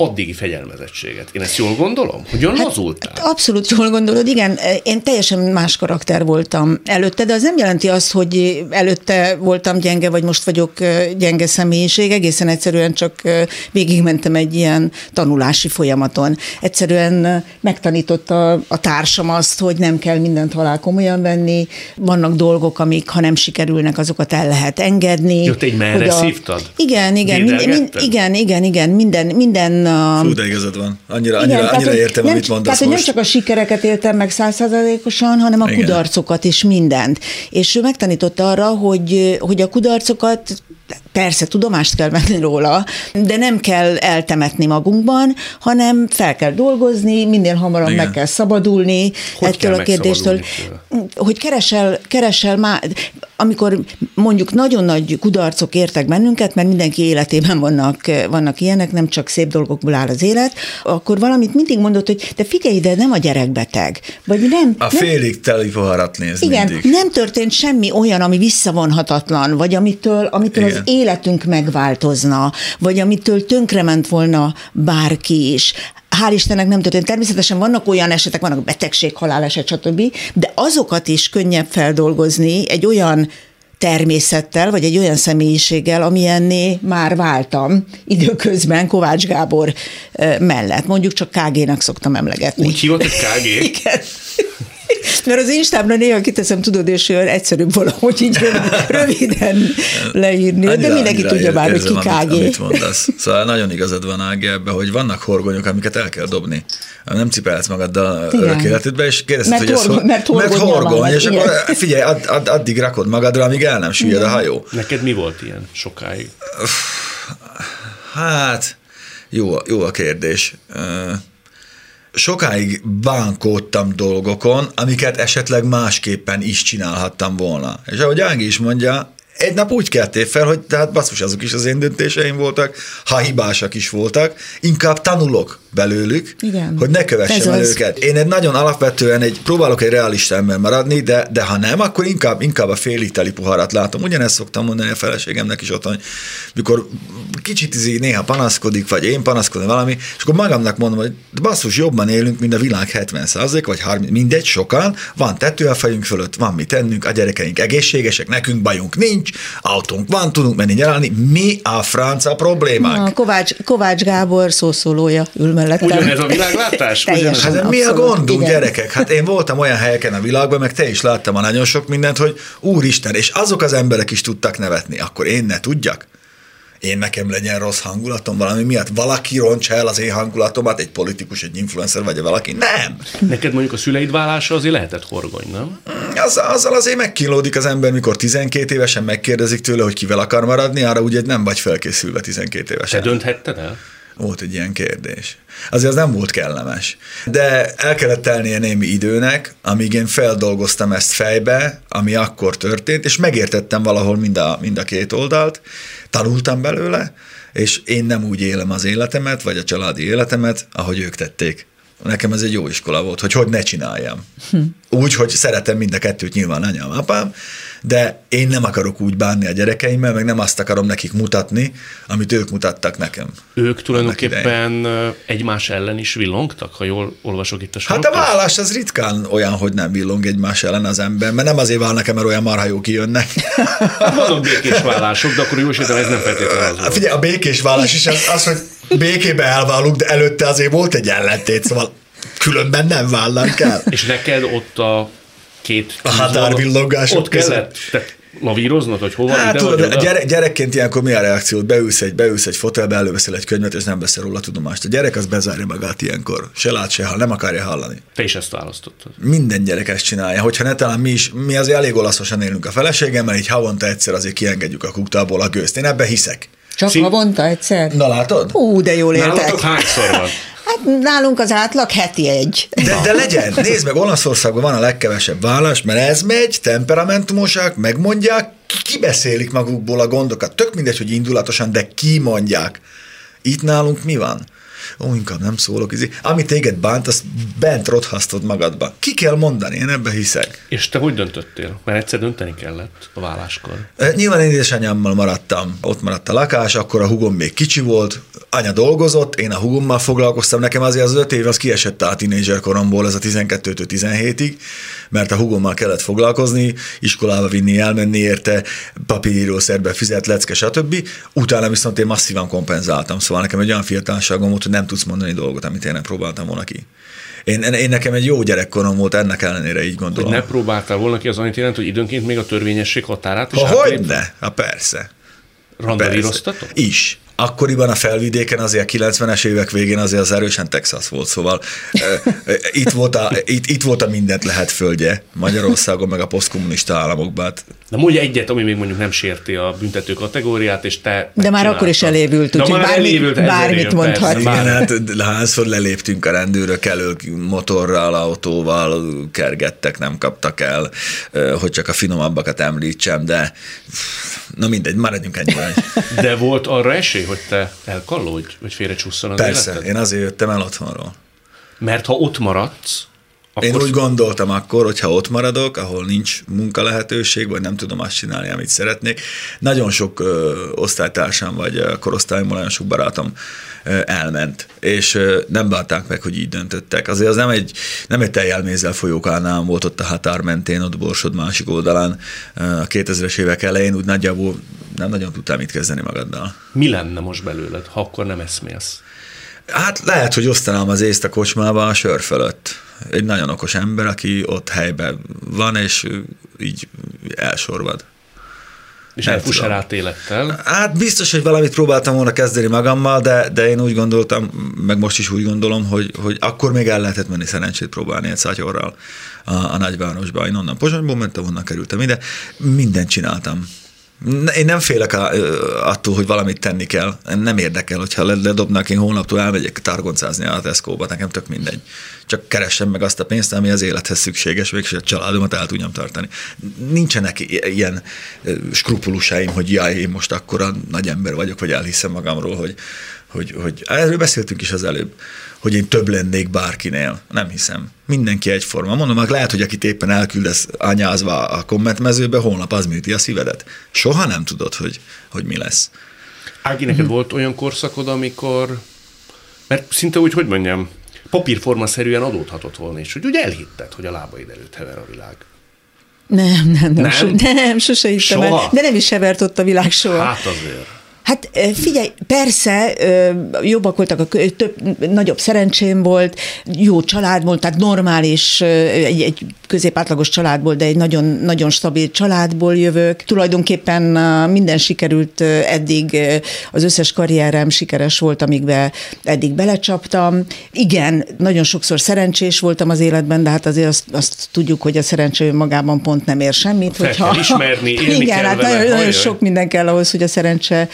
addigi fegyelmezettséget. Én ezt jól gondolom? Hogy jól hát, lazultál? Hát abszolút jól gondolod, igen. Én teljesen más karakter voltam előtte, de az nem jelenti azt, hogy előtte voltam gyenge, vagy most vagyok gyenge személyiség. Egészen egyszerűen csak végigmentem egy ilyen tanulási folyamaton. Egyszerűen megtanította a társam azt, hogy nem kell mindent halál komolyan venni. Vannak dolgok, amik ha nem sikerülnek, azokat el lehet engedni. Jó, te egy merre a... szívtad? Igen, igen, mind, igen, igen, igen, minden, minden a... Fú, de igazad van. Annyira, annyira, igen, annyira értem, nem, amit mondasz Tehát, hogy nem csak a sikereket éltem meg százszázalékosan, hanem a igen. kudarcokat is mindent. És ő megtanította arra, hogy, hogy a kudarcokat persze tudomást kell venni róla, de nem kell eltemetni magunkban, hanem fel kell dolgozni, minél hamarabb Igen. meg kell szabadulni hogy ettől kell a kérdéstől. Hogy keresel, keresel már, amikor mondjuk nagyon nagy kudarcok értek bennünket, mert mindenki életében vannak, vannak ilyenek, nem csak szép dolgokból áll az élet, akkor valamit mindig mondott, hogy de figyelj ide, nem a gyerekbeteg. Vagy nem, a nem, félig teli poharat néz Igen, mindig. nem történt semmi olyan, ami visszavonhatatlan, vagy amitől, amitől az életünk megváltozna, vagy amitől tönkrement volna bárki is hál' Istennek nem történt. Természetesen vannak olyan esetek, vannak betegség, haláleset, stb., de azokat is könnyebb feldolgozni egy olyan természettel, vagy egy olyan személyiséggel, amilyenné már váltam időközben Kovács Gábor mellett. Mondjuk csak KG-nak szoktam emlegetni. Úgy hívott, hogy KG? [laughs] Igen. Mert az Instámra néha kiteszem, tudod, és olyan egyszerűbb valahogy így [laughs] röviden leírni, annyira, de mindenki tudja már, hogy ki. Amit, amit mondasz. Szóval nagyon igazad van Ági ebben, hogy vannak horgonyok, amiket el kell dobni. Nem cipelhetsz magaddal örök életedbe, és kérdezted, hogy ez horgony, mert, mert horgony, és igen. akkor figyelj, add, add, addig rakod magadra, amíg el nem süllyed a hajó. Neked mi volt ilyen sokáig? Hát, jó, jó a kérdés sokáig bánkódtam dolgokon, amiket esetleg másképpen is csinálhattam volna. És ahogy Ági is mondja, egy nap úgy keltél fel, hogy tehát basszus, azok is az én döntéseim voltak, ha hibásak is voltak, inkább tanulok belőlük, Igen. hogy ne kövessem el őket. Én egy nagyon alapvetően egy, próbálok egy realista ember maradni, de, de ha nem, akkor inkább, inkább a félig teli poharat látom. Ugyanezt szoktam mondani a feleségemnek is otthon, mikor kicsit izé néha panaszkodik, vagy én panaszkodom valami, és akkor magamnak mondom, hogy basszus, jobban élünk, mint a világ 70 vagy 30, mindegy, sokan, van tető a fejünk fölött, van mit tennünk, a gyerekeink egészségesek, nekünk bajunk nincs, autónk van, tudunk menni nyaralni, mi a franca problémánk? A Kovács, Kovács Gábor szószólója ül mellettem. Ugyanez a világlátás? Ugyanez. Hát mi a gondunk, igen. gyerekek? Hát én voltam olyan helyeken a világban, meg te is láttam a nagyon sok mindent, hogy úristen, és azok az emberek is tudtak nevetni, akkor én ne tudjak? Én nekem legyen rossz hangulatom valami miatt? Valaki roncsa el az én hangulatomat, egy politikus, egy influencer, vagy valaki? Nem. Neked mondjuk a szüleid válása azért lehetett horgony, nem? Az, azzal azért megkínlódik az ember, mikor 12 évesen megkérdezik tőle, hogy kivel akar maradni, arra ugye nem vagy felkészülve 12 Te évesen. dönthetted el? Volt egy ilyen kérdés. Azért az nem volt kellemes. De el kellett telnie némi időnek, amíg én feldolgoztam ezt fejbe, ami akkor történt, és megértettem valahol mind a, mind a két oldalt, tanultam belőle, és én nem úgy élem az életemet, vagy a családi életemet, ahogy ők tették. Nekem ez egy jó iskola volt, hogy hogy ne csináljam. Úgy, hogy szeretem mind a kettőt, nyilván anyám, apám, de én nem akarok úgy bánni a gyerekeimmel, meg nem azt akarom nekik mutatni, amit ők mutattak nekem. Ők tulajdonképpen egymás ellen is villongtak, ha jól olvasok itt a Hát a sorokat? vállás az ritkán olyan, hogy nem villong egymás ellen az ember, mert nem azért válnak, mert olyan marha jó kijönnek. Hát vannak békés vállások, de akkor jó ez nem feltétlenül az Hát figyelj, a békés vállás is az, az, hogy békébe elválunk, de előtte azért volt egy ellentét, szóval különben nem válnánk el. És neked ott a két... A határvillogások Ott kellett tehát lavíroznod, hogy hova, Hát ide tudod, vagy gyere, gyerekként ilyenkor mi a reakciót? Beülsz egy, beülsz egy fotelbe, előveszel egy könyvet, és nem veszel róla tudomást. A gyerek az bezárja magát ilyenkor. Se lát, se hall, nem akarja hallani. Te is ezt választottad. Minden gyerek ezt csinálja. Hogyha ne talán mi is, mi azért elég olaszosan élünk a feleségemmel, így havonta egyszer azért kiengedjük a kuktából a gőzt. Én ebbe hiszek. Csak Szín- havonta egyszer? Na látod? Hú, de jól éltek. Nálatok hányszor van? [laughs] Hát nálunk az átlag heti egy. De, de legyen, nézd meg, Olaszországban van a legkevesebb vállás, mert ez megy, temperamentumosak, megmondják, ki- kibeszélik magukból a gondokat. Tök mindegy, hogy indulatosan, de kimondják. Itt nálunk mi van? Ó, inkább nem szólok. izé. Ami téged bánt, azt bent rothasztod magadba. Ki kell mondani, én ebbe hiszek. És te hogy döntöttél? Mert egyszer dönteni kellett a válláskor. E, Nyilván én édesanyámmal maradtam, ott maradt a lakás, akkor a hugom még kicsi volt, anya dolgozott, én a hugommal foglalkoztam, nekem azért az öt év az kiesett a tínézser koromból, ez a 12-től 17-ig, mert a hugommal kellett foglalkozni, iskolába vinni, elmenni érte, papírírószerbe fizet, lecke, stb. Utána viszont én masszívan kompenzáltam, szóval nekem egy olyan fiatalságom volt, hogy nem tudsz mondani dolgot, amit én nem próbáltam volna ki. Én, én nekem egy jó gyerekkorom volt, ennek ellenére így Hogy gondolom. ne próbáltál volna ki az annyit jelent, hogy időnként még a törvényesség határát is Ha átlépted? hogy ne? Ha persze. Randalíroztatok? Is. Akkoriban a felvidéken azért a 90-es évek végén azért az erősen Texas volt, szóval itt, volt a, itt, itt volt a mindent lehet földje Magyarországon, meg a posztkommunista államokban. Hát De mondja egyet, ami még mondjuk nem sérti a büntető kategóriát, és te De már akkor is elévült, úgyhogy elévült bármit év, mondhat. Igen, hát hányszor leléptünk a rendőrök elől, motorral, autóval kergettek, nem kaptak el, hogy csak a finomabbakat említsem, de na mindegy, maradjunk ennyire. De volt arra esély, hogy te elkallódj, vagy félrecsusszon az Persze, életed? én azért jöttem el otthonról. Mert ha ott maradsz, akkor Én úgy gondoltam akkor, hogy ha ott maradok, ahol nincs munka lehetőség, vagy nem tudom azt csinálni, amit szeretnék. Nagyon sok ö, osztálytársam, vagy ö, korosztályomban nagyon sok barátom ö, elment, és ö, nem bánták meg, hogy így döntöttek. Azért az nem egy, nem egy teljelmézzel folyókánál volt ott a határ mentén, ott Borsod másik oldalán a 2000-es évek elején, úgy nagyjából nem nagyon tudtál mit kezdeni magaddal. mi lenne most belőled, ha akkor nem eszmélsz? Hát lehet, hogy osztanám az észt a kocsmában a sör fölött. Egy nagyon okos ember, aki ott helyben van, és így elsorvad. És Nem elfuss tudom. el át élettel. Hát biztos, hogy valamit próbáltam volna kezdeni magammal, de, de én úgy gondoltam, meg most is úgy gondolom, hogy, hogy akkor még el lehetett menni szerencsét próbálni egy szátyorral a, a nagyvárosba. Én onnan Pozsonyból mentem, onnan kerültem ide. Mindent csináltam. Én nem félek attól, hogy valamit tenni kell. Nem érdekel, hogyha ledobnak, én hónaptól elmegyek targoncázni a Tesco-ba, nekem tök mindegy. Csak keressem meg azt a pénzt, ami az élethez szükséges, és a családomat el tudjam tartani. Nincsenek ilyen skrupulusáim, hogy jaj, én most akkora nagy ember vagyok, vagy elhiszem magamról, hogy, hogy, hogy erről beszéltünk is az előbb, hogy én több lennék bárkinél. Nem hiszem. Mindenki egyforma. Mondom, hogy lehet, hogy akit éppen elküldesz anyázva a kommentmezőbe, holnap az műti a szívedet. Soha nem tudod, hogy, hogy mi lesz. Ági, neked hm. volt olyan korszakod, amikor, mert szinte úgy, hogy mondjam, papírformaszerűen adódhatott volna, és hogy ugye elhitted, hogy a lábaid előtt hever a világ. Nem, nem, nem, nem, so, nem sose hittem el. De nem is hevert ott a világ soha. Hát azért. Hát figyelj, persze jobbak voltak, a, több, nagyobb szerencsém volt, jó család volt, tehát normális, egy, egy középátlagos családból, de egy nagyon, nagyon stabil családból jövök. Tulajdonképpen minden sikerült eddig, az összes karrierem sikeres volt, amikbe eddig belecsaptam. Igen, nagyon sokszor szerencsés voltam az életben, de hát azért azt, azt tudjuk, hogy a szerencsé magában pont nem ér semmit. Fel hogyha, kell ismerni, élni [laughs] Igen, kell hát vele. nagyon, nagyon sok minden kell ahhoz, hogy a szerencse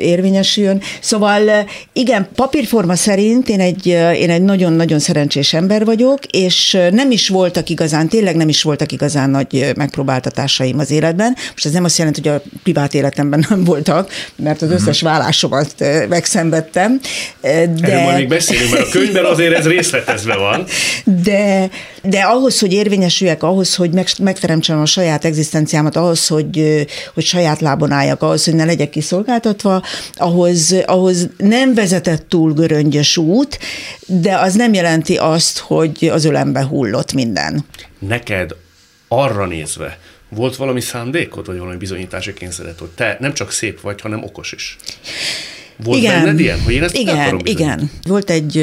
érvényesüljön. Szóval igen, papírforma szerint én egy, én egy nagyon-nagyon szerencsés ember vagyok, és nem is voltak igazán, tényleg nem is voltak igazán nagy megpróbáltatásaim az életben. Most ez nem azt jelenti, hogy a privát életemben nem voltak, mert az összes mhm. vállásomat megszenvedtem. De... Erről majd még beszélünk, mert a könyvben azért ez részletezve van. De, de ahhoz, hogy érvényesüljek, ahhoz, hogy megteremtsem a saját egzisztenciámat, ahhoz, hogy, hogy saját lábon álljak, ahhoz, hogy ne legyek kiszolgáltatva, ahhoz, ahhoz nem vezetett túl göröngyös út, de az nem jelenti azt, hogy az ölembe hullott minden. Neked arra nézve, volt valami szándékod, vagy valami bizonyítási kényszeret, hogy te nem csak szép vagy, hanem okos is? Volt igen, benned ilyen, hogy én ezt igen, igen. Volt egy,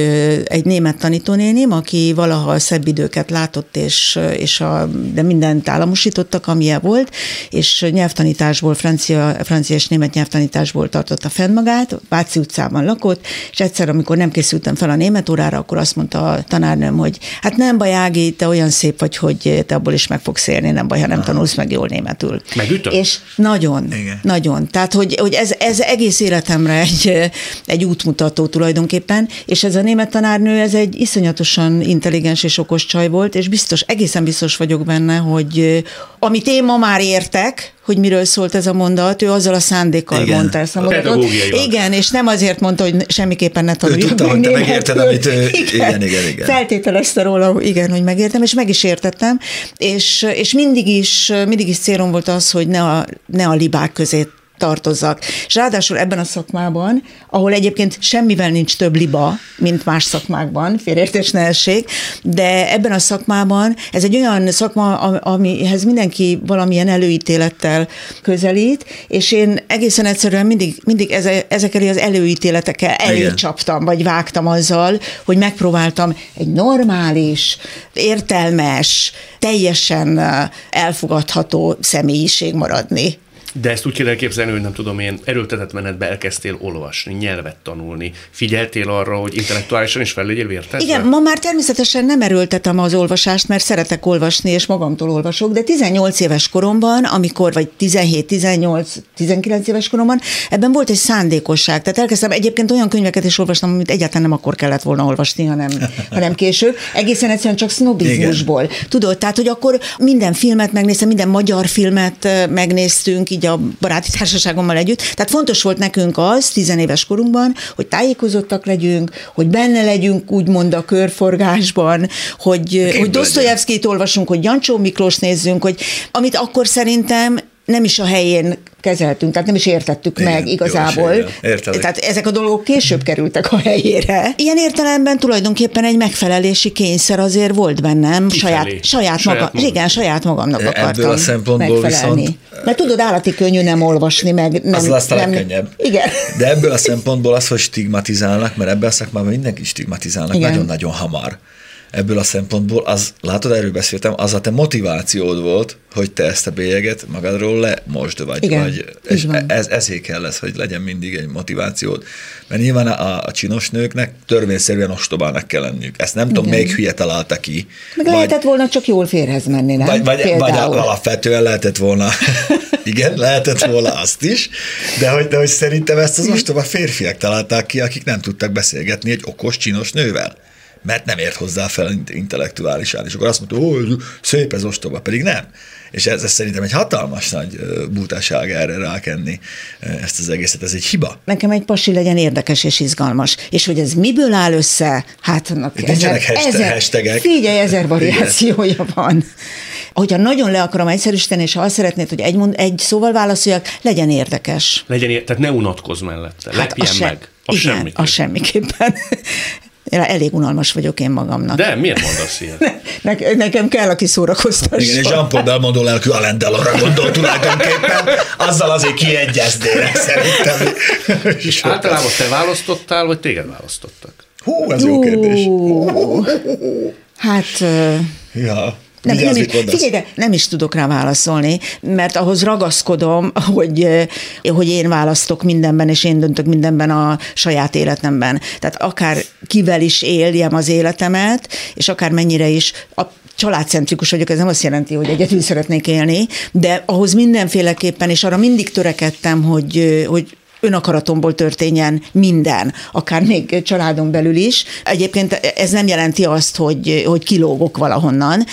egy német tanítónénim, aki valaha szebb időket látott, és, és a, de mindent államosítottak, amilyen volt, és nyelvtanításból, francia, francia és német nyelvtanításból tartotta fenn magát, Váci utcában lakott, és egyszer, amikor nem készültem fel a német órára, akkor azt mondta a tanárnőm, hogy hát nem baj, Ági, te olyan szép vagy, hogy te abból is meg fogsz élni, nem baj, ha nem Aha. tanulsz meg jól németül. Megütöm? És nagyon, igen. nagyon. Tehát, hogy, hogy ez, ez egész életemre egy egy, egy útmutató tulajdonképpen, és ez a német tanárnő, ez egy iszonyatosan intelligens és okos csaj volt, és biztos, egészen biztos vagyok benne, hogy amit én ma már értek, hogy miről szólt ez a mondat, ő azzal a szándékkal igen. mondta ezt a mondatot. Igen, és nem azért mondta, hogy semmiképpen ne tanuljuk. Tudta, hogy te megérted, amit ő... [laughs] Igen, igen, igen. igen. Feltételezte róla, igen, hogy megértem, és meg is értettem, és, és mindig is, mindig is célom volt az, hogy ne a, ne a libák közé tartozzak. És ráadásul ebben a szakmában, ahol egyébként semmivel nincs több liba, mint más szakmákban, félértés ne essék, de ebben a szakmában ez egy olyan szakma, amihez mindenki valamilyen előítélettel közelít, és én egészen egyszerűen mindig, mindig ezekkel az előítéletekkel elé csaptam, vagy vágtam azzal, hogy megpróbáltam egy normális, értelmes, teljesen elfogadható személyiség maradni. De ezt úgy kell elképzelni, hogy nem tudom én, erőltetett menetbe elkezdtél olvasni, nyelvet tanulni, figyeltél arra, hogy intellektuálisan is fel legyél vértetve? Igen, ma már természetesen nem erőltetem az olvasást, mert szeretek olvasni, és magamtól olvasok, de 18 éves koromban, amikor, vagy 17, 18, 19 éves koromban, ebben volt egy szándékosság. Tehát elkezdtem egyébként olyan könyveket is olvastam, amit egyáltalán nem akkor kellett volna olvasni, hanem, [laughs] hanem később. Egészen egyszerűen csak sznobizmusból. Igen. Tudod, tehát, hogy akkor minden filmet megnéztem, minden magyar filmet megnéztünk, így így a baráti társaságommal együtt. Tehát fontos volt nekünk az, tizenéves korunkban, hogy tájékozottak legyünk, hogy benne legyünk úgymond a körforgásban, hogy, hogy Dostoyevskit olvasunk, hogy Jancsó Miklós nézzünk, hogy amit akkor szerintem nem is a helyén kezeltünk, tehát nem is értettük igen, meg igazából. Jó, tehát ezek a dolgok később kerültek a helyére. Ilyen értelemben tulajdonképpen egy megfelelési kényszer azért volt bennem, saját, saját, saját, maga, magam. igen, saját magamnak akartam Ebből a szempontból megfelelni. viszont... Mert tudod, állati könnyű nem olvasni, meg nem... Az lesz a legkönnyebb. Igen. De ebből a szempontból az, hogy stigmatizálnak, mert ebben a szakmában mindenki stigmatizálnak nagyon-nagyon hamar ebből a szempontból, az, látod, erről beszéltem, az a te motivációd volt, hogy te ezt a bélyeget magadról lemosd, vagy, Igen, vagy és ez, ezért kell lesz, hogy legyen mindig egy motivációd. Mert nyilván a, a csinos nőknek törvényszerűen ostobának kell lenniük. Ezt nem Igen. tudom, még hülye találta ki. Meg vagy, lehetett volna csak jól férhez menni, nem? Vagy, vagy, vagy alapvetően lehetett volna, [laughs] igen, lehetett volna azt is, de hogy, de hogy szerintem ezt az ostoba férfiak találták ki, akik nem tudtak beszélgetni egy okos, csinos nővel mert nem ért hozzá fel intellektuálisan, és akkor azt mondta, hogy szép ez ostoba, pedig nem. És ez, ez szerintem egy hatalmas nagy bútaság erre rákenni ezt az egészet, ez egy hiba. Nekem egy pasi legyen érdekes és izgalmas. És hogy ez miből áll össze, hát annak Itt ezer, hashtag, ezer, hashtagek. Figyelj, ezer variációja van. Hogyha nagyon le akarom egyszerűsíteni, és ha azt szeretnéd, hogy egy, mond, egy szóval válaszoljak, legyen érdekes. Legyen, tehát ne unatkozz mellette, hát lepjen se, meg. A igen, semmiképpen. a semmiképpen. Elég unalmas vagyok én magamnak. De miért mondasz ilyet? Ne, nekem kell, aki szórakoztasson. Igen, és Jean-Paul Belmondo lelkű Alain Delonra gondol tulajdonképpen, azzal azért kiegyeznének szerintem. És általában te választottál, vagy téged választottak? Hú, ez jó kérdés. Hát... Ja. Nem, nem, is, figyelj, de nem is tudok rá válaszolni, mert ahhoz ragaszkodom, hogy, hogy én választok mindenben, és én döntök mindenben a saját életemben. Tehát akár kivel is éljem az életemet, és akár mennyire is a családcentrikus vagyok, ez nem azt jelenti, hogy egyedül szeretnék élni, de ahhoz mindenféleképpen, és arra mindig törekedtem, hogy, hogy önakaratomból történjen minden, akár még családon belül is. Egyébként ez nem jelenti azt, hogy, hogy kilógok valahonnan,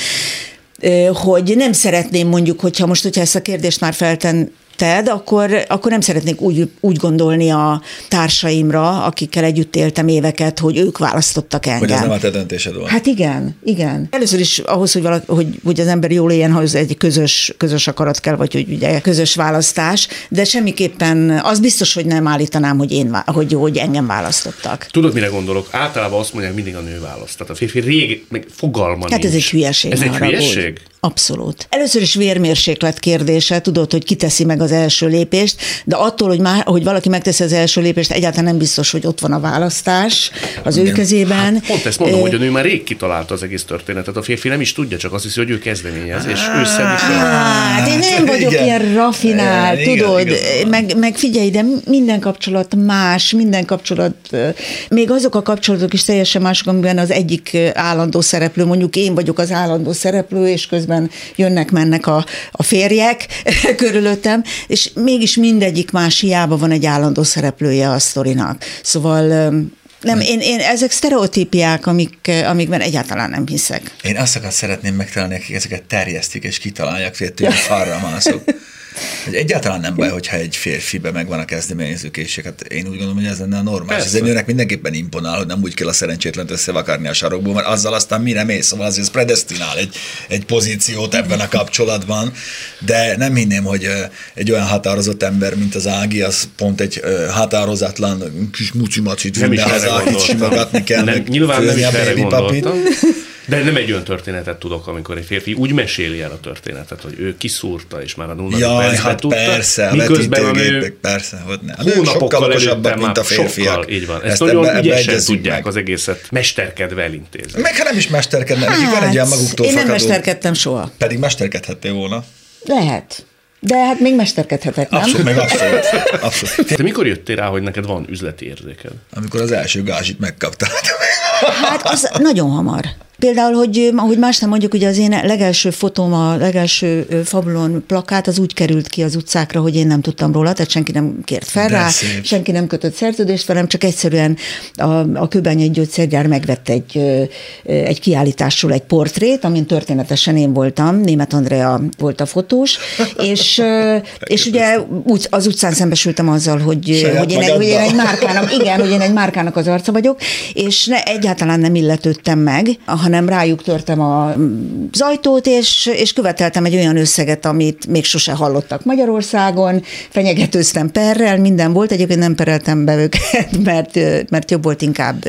hogy nem szeretném mondjuk, hogyha most, hogyha ezt a kérdést már felten, tetted, akkor, akkor nem szeretnék úgy, úgy gondolni a társaimra, akikkel együtt éltem éveket, hogy ők választottak engem. Hogy ez nem a te döntésed volt. Hát igen, igen. Először is ahhoz, hogy, valaki, hogy, hogy az ember jól éljen, ahhoz egy közös, közös akarat kell, vagy hogy ugye közös választás, de semmiképpen az biztos, hogy nem állítanám, hogy, én, hogy, hogy engem választottak. Tudod, mire gondolok? Általában azt mondják, mindig a nő választ. Tehát a férfi rég, meg fogalma Hát nincs. ez egy hülyeség. Ez egy hülyeség? Abszolút. Először is vérmérséklet kérdése, tudod, hogy kiteszi meg az első lépést, de attól, hogy, már, hogy valaki megteszi az első lépést, egyáltalán nem biztos, hogy ott van a választás az Igen. ő kezében. Hát pont ezt mondom, hogy a nő már rég kitalálta az egész történetet. A férfi nem is tudja, csak azt hiszi, hogy ő kezdeményez, és ő szedi fel. Hát én nem vagyok Igen. ilyen rafinált, tudod, Igen, meg, meg figyelj, de minden kapcsolat más, minden kapcsolat, még azok a kapcsolatok is teljesen mások, amiben az egyik állandó szereplő, mondjuk én vagyok az állandó szereplő, és közben közben jönnek-mennek a, a férjek [laughs] körülöttem, és mégis mindegyik más hiába van egy állandó szereplője a sztorinak. Szóval nem, én, én, ezek sztereotípiák, amik, amikben egyáltalán nem hiszek. Én azt szeretném megtalálni, akik ezeket terjesztik és kitalálják, hogy [laughs] tőle falra mászok. Egyáltalán nem baj, hogyha egy férfibe megvan a kezdeményezőkészség. Hát én úgy gondolom, hogy ez lenne a normális. Ez egy nőnek mindenképpen imponál, hogy nem úgy kell a szerencsétlent összevakarni a sarokból, mert azzal aztán mire mész, szóval azért ez predestinál egy, egy pozíciót ebben a kapcsolatban, de nem hinném, hogy egy olyan határozott ember, mint az Ági, az pont egy határozatlan kis mucimacit vinne haza, simogatni kell, nem, nyilván nem is erre gondoltam. De nem egy olyan történetet tudok, amikor egy férfi úgy meséli el a történetet, hogy ő kiszúrta, és már a nulla Jaj, percben hát tudta, persze, miközben a nő persze, hogy nem. A nők sokkal okosabbak, mint a férfiak. Sokkal, így van. Ezt, Ezt nagyon ebbe, ügyesen ebbe tudják meg. az egészet mesterkedve elintézni. Meg ha nem is mesterkedne, hát, nekik van egy olyan maguktól Én nem fakadó, mesterkedtem soha. Pedig mesterkedhettél volna. Lehet. De hát még mesterkedhetek, nem? Abszolút, meg abszolút. abszolút. Te mikor jöttél rá, hogy neked van üzleti érzéked? Amikor az első gázsit megkaptad. Hát az nagyon hamar. Például, hogy, ahogy más nem mondjuk, ugye az én legelső fotóm, a legelső fabulon plakát, az úgy került ki az utcákra, hogy én nem tudtam róla, tehát senki nem kért fel De rá, szép. senki nem kötött szerződést velem, csak egyszerűen a, a egy gyógyszergyár megvett egy, egy kiállításról egy portrét, amin történetesen én voltam, Német Andrea volt a fotós, és, [laughs] és ugye úgy, az utcán szembesültem azzal, hogy, hogy én, egy, hogy én egy márkának, igen, hogy én egy márkának az arca vagyok, és ne, egyáltalán nem illetődtem meg, hanem rájuk törtem a, az ajtót, és, és követeltem egy olyan összeget, amit még sose hallottak Magyarországon, fenyegetőztem perrel, minden volt, egyébként nem pereltem be őket, [laughs] mert, mert jobb volt inkább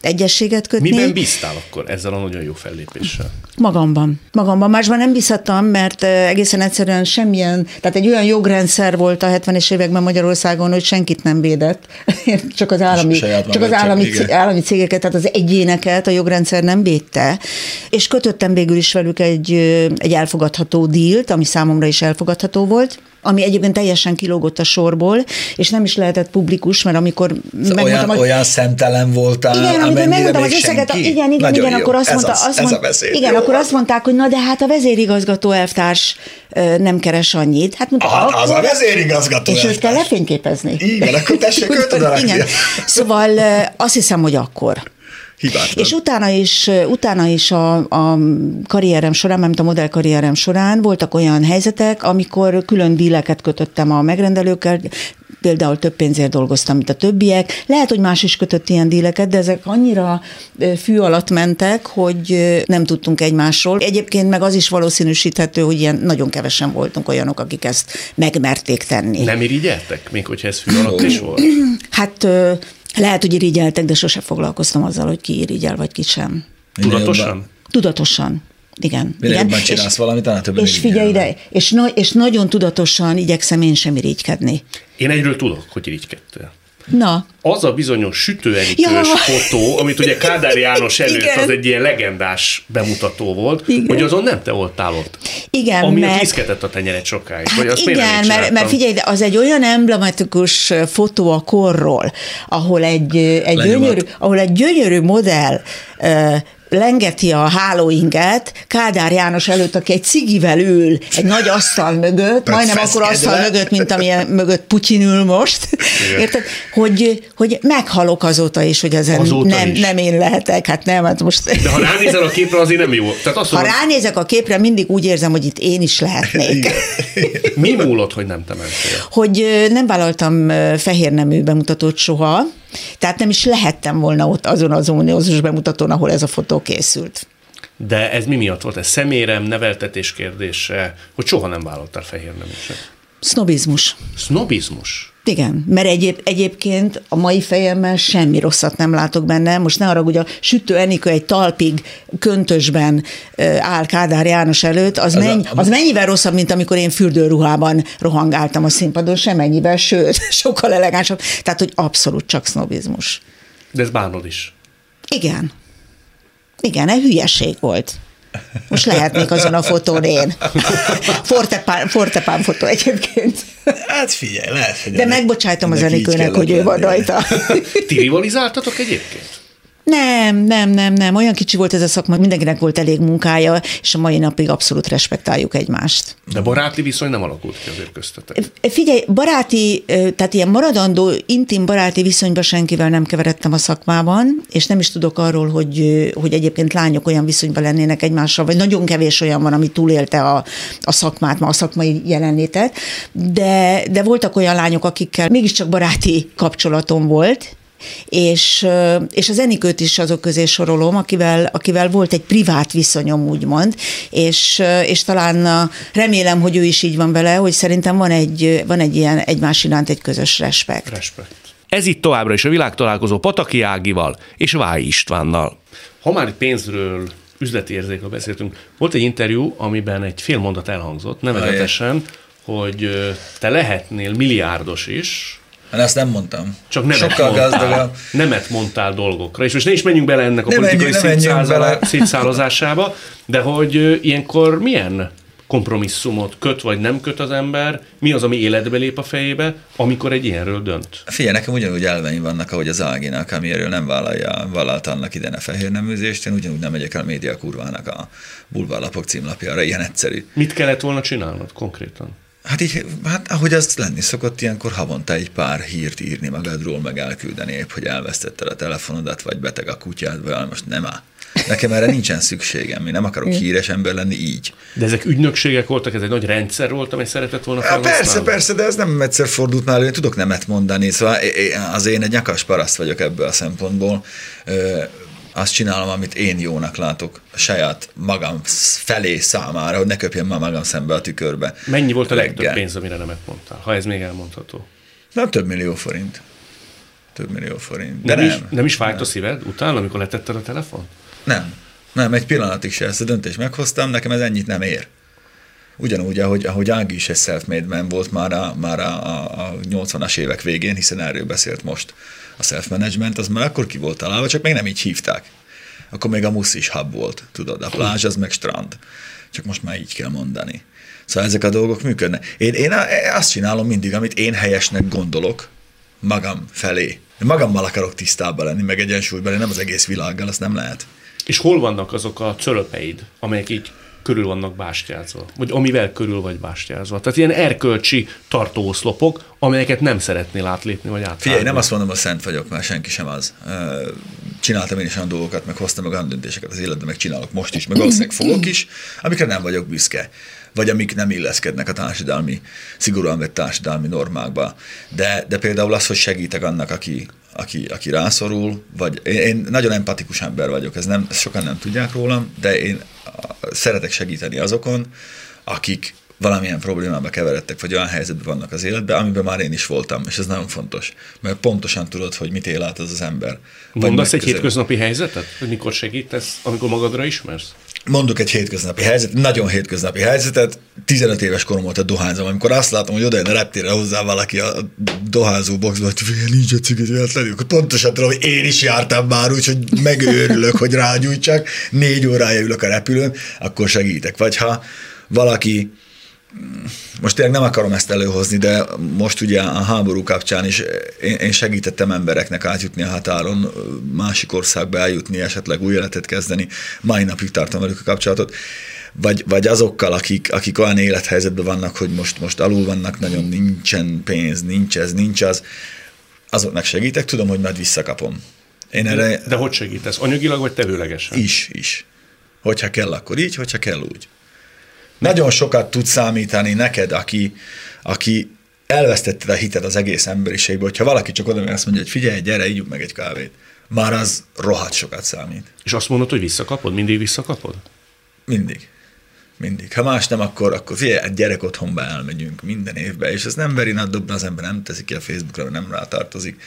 egyességet kötni. Miben bíztál akkor ezzel a nagyon jó fellépéssel? Magamban. Magamban. Másban nem bízhattam, mert egészen egyszerűen semmilyen, tehát egy olyan jogrendszer volt a 70-es években Magyarországon, hogy senkit nem védett, [laughs] csak az állami, csak az állami, állami cégeket, tehát az egyéneket a jogrendszer nem védte évente, és kötöttem végül is velük egy, egy elfogadható dílt, ami számomra is elfogadható volt, ami egyébként teljesen kilógott a sorból, és nem is lehetett publikus, mert amikor szóval megmondtam, olyan, olyan szemtelen voltál, igen, amikor megmondtam az összeget, igen, igen, Nagyon igen, jó. akkor azt ez mondta, az, azt mond, beszéd, igen, jó. akkor azt mondták, hogy na de hát a vezérigazgató elvtárs nem keres annyit. Hát mondta, Aha, akkor, az a vezérigazgató És őt kell lefényképezni. Igen, akkor tessék, [laughs] Igen. Szóval azt hiszem, hogy akkor. Hibátlan. És utána is, utána is a, a karrierem során, mert a modell karrierem során voltak olyan helyzetek, amikor külön díleket kötöttem a megrendelőkkel, például több pénzért dolgoztam, mint a többiek. Lehet, hogy más is kötött ilyen díleket, de ezek annyira fű alatt mentek, hogy nem tudtunk egymásról. Egyébként meg az is valószínűsíthető, hogy ilyen nagyon kevesen voltunk olyanok, akik ezt megmerték tenni. Nem irigyeltek, még hogyha ez fű alatt is volt? [clears throat] Hát lehet, hogy irigyeltek, de sose foglalkoztam azzal, hogy ki irigyel, vagy ki sem. Tudatosan? Tudatosan. Igen. Minél igen. jobban csinálsz és, valamit, annál többen És figyelj ide, és, na, és nagyon tudatosan igyekszem én sem irigykedni. Én egyről tudok, hogy irigykedtél. Na. Az a bizonyos sütőenikős ja. fotó, amit ugye Kádár János előtt Igen. az egy ilyen legendás bemutató volt, Igen. hogy azon nem te voltál ott. Igen, ami mert... viszketett a tenyeret sokáig. Hát vagy azt igen, mert, mert figyelj, de az egy olyan emblematikus fotó a korról, ahol egy, egy, gyönyörű, ahol egy gyönyörű modell lengeti a hálóinget Kádár János előtt, aki egy cigivel ül egy nagy asztal mögött, majdnem akkor asztal mögött, mint amilyen mögött Putyin ül most. Érted? Hogy, hogy meghalok azóta is, hogy ezen azóta nem, is. nem én lehetek. Hát nem, hát most... De ha ránézel a képre, azért nem jó. Tehát azt ha mondod... ránézek a képre, mindig úgy érzem, hogy itt én is lehetnék. Mi múlott, hogy nem te mentél? Hogy nem vállaltam fehér nemű bemutatót soha, tehát nem is lehettem volna ott azon az ominózus bemutatón, ahol ez a fotó készült. De ez mi miatt volt? Ez szemérem, neveltetés kérdése, hogy soha nem vállaltál fehér neműset? Sznobizmus. Sznobizmus? Igen, mert egyéb, egyébként a mai fejemmel semmi rosszat nem látok benne. Most ne arra, hogy a sütő Enikő egy talpig köntösben áll Kádár János előtt, az, menny, az mennyivel rosszabb, mint amikor én fürdőruhában rohangáltam a színpadon, semennyivel, sőt, [laughs] sokkal elegánsabb. Tehát, hogy abszolút csak sznobizmus. De ez bánod is. Igen. Igen, egy hülyeség volt. Most lehetnék azon a fotón én. Fortepán, fortepán fotó egyébként. Hát figyelj, lehet, hogy De megbocsájtom az Enikőnek, hogy ő van rajta. Ti rivalizáltatok egyébként? Nem, nem, nem, nem. Olyan kicsi volt ez a szakma, mindenkinek volt elég munkája, és a mai napig abszolút respektáljuk egymást. De baráti viszony nem alakult ki azért köztetek. Figyelj, baráti, tehát ilyen maradandó, intim baráti viszonyban senkivel nem keveredtem a szakmában, és nem is tudok arról, hogy, hogy egyébként lányok olyan viszonyban lennének egymással, vagy nagyon kevés olyan van, ami túlélte a, a szakmát, ma a szakmai jelenlétet, de, de voltak olyan lányok, akikkel mégiscsak baráti kapcsolatom volt, és, és az Enikőt is azok közé sorolom, akivel, akivel volt egy privát viszonyom, úgymond, és, és talán remélem, hogy ő is így van vele, hogy szerintem van egy, van egy ilyen egymás iránt egy közös respekt. Respekt. Ez itt továbbra is a világtalálkozó Pataki Ágival és Váj Istvánnal. Ha már pénzről, üzleti érzékről beszéltünk, volt egy interjú, amiben egy fél mondat elhangzott, nevezetesen, hogy te lehetnél milliárdos is, Hát ezt nem mondtam. Csak nemet Sokkal mondtál, gazdagabb. Nemet mondtál dolgokra. És most ne is menjünk bele ennek a nem politikai szétszálozásába, de hogy ilyenkor milyen kompromisszumot köt vagy nem köt az ember, mi az, ami életbe lép a fejébe, amikor egy ilyenről dönt? Figyelj, nekem ugyanúgy elveim vannak, ahogy az Áginak, ami erről nem vállalja, vállalta annak idején a fehér neműzést, én ugyanúgy nem megyek el a média kurvának a bulvárlapok címlapjára, ilyen egyszerű. Mit kellett volna csinálnod konkrétan? Hát így, hát ahogy az lenni szokott, ilyenkor havonta egy pár hírt írni magadról, meg elküldeni épp, hogy elvesztetted a telefonodat, vagy beteg a kutyád, vagy most nem áll. Nekem erre nincsen szükségem, én nem akarok híres ember lenni így. De ezek ügynökségek voltak, ez egy nagy rendszer volt, amely szeretett volna felhasználni? Persze, persze, de ez nem egyszer fordult már, én tudok nemet mondani, szóval az én egy nyakas paraszt vagyok ebből a szempontból azt csinálom, amit én jónak látok a saját magam felé számára, hogy ne köpjem már magam szembe a tükörbe. Mennyi volt a legtöbb Reggel. pénz, amire nemet mondtál, ha ez még elmondható? Nem több millió forint. Több millió forint. De nem, nem, is, nem is fájt a szíved utána, amikor letetted a telefon? Nem. Nem, egy pillanatig se ezt a döntést meghoztam, nekem ez ennyit nem ér. Ugyanúgy, ahogy, ahogy Ági is egy self-made man volt már a, már a, a, a 80-as évek végén, hiszen erről beszélt most a self-management, az már akkor ki volt találva, csak még nem így hívták. akkor még a musz is hub volt, tudod, a plázs az meg strand. Csak most már így kell mondani. Szóval ezek a dolgok működnek. Én, én azt csinálom mindig, amit én helyesnek gondolok magam felé. Én magammal akarok tisztában lenni, meg egyensúlyban, én nem az egész világgal, azt nem lehet. És hol vannak azok a cölöpeid, amelyek így körül vannak bástyázva, vagy amivel körül vagy bástyázva. Tehát ilyen erkölcsi tartóoszlopok, amelyeket nem szeretnél átlépni, vagy átvágni. Figyelj, nem azt mondom, hogy szent vagyok, mert senki sem az. Csináltam én is olyan dolgokat, meg hoztam meg olyan döntéseket az életben, meg csinálok most is, meg valószínűleg fogok is, amikre nem vagyok büszke vagy amik nem illeszkednek a társadalmi, szigorúan vett társadalmi normákba. De, de például az, hogy segítek annak, aki, aki, aki rászorul, vagy én, én nagyon empatikus ember vagyok, ez nem, ezt sokan nem tudják rólam, de én szeretek segíteni azokon, akik valamilyen problémába keveredtek, vagy olyan helyzetben vannak az életben, amiben már én is voltam, és ez nagyon fontos, mert pontosan tudod, hogy mit él át az az ember. Mondasz egy hétköznapi helyzetet, hogy mikor segítesz, amikor magadra ismersz? Mondok egy hétköznapi helyzetet, nagyon hétköznapi helyzetet. 15 éves korom volt a dohányzom, amikor azt látom, hogy oda jön a reptére hozzá valaki a dohányzó boxba, hogy nincs ciget véletlenül, akkor pontosan tudom, hogy én is jártam már úgy, hogy megőrülök, hogy rágyújtsak, négy órája ülök a repülőn, akkor segítek. Vagy ha valaki most tényleg nem akarom ezt előhozni, de most ugye a háború kapcsán is én, én segítettem embereknek átjutni a határon, másik országba eljutni, esetleg új életet kezdeni. Mai napig tartom velük a kapcsolatot. Vagy, vagy azokkal, akik, akik olyan élethelyzetben vannak, hogy most, most alul vannak, nagyon nincsen pénz, nincs ez, nincs az, azoknak segítek, tudom, hogy majd visszakapom. Én erre, de hogy segítesz? Anyagilag vagy tevőlegesen? Is, is. Hogyha kell, akkor így, hogyha kell, úgy. Nagyon sokat tud számítani neked, aki, aki elvesztetted a hited az egész emberiségbe, hogyha valaki csak oda azt mondja, hogy figyelj, gyere, ígyunk meg egy kávét. Már az rohadt sokat számít. És azt mondod, hogy visszakapod? Mindig visszakapod? Mindig. Mindig. Ha más nem, akkor, akkor figyelj, egy gyerek otthonba elmegyünk minden évben, és ez nem veri nagy dobna, az ember nem teszik ki a Facebookra, nem rátartozik.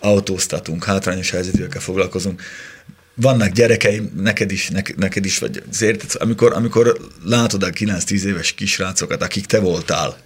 Autóztatunk, hátrányos helyzetűekkel foglalkozunk vannak gyerekeim, neked is, neked is vagy azért, amikor, amikor látod a 9-10 éves kisrácokat, akik te voltál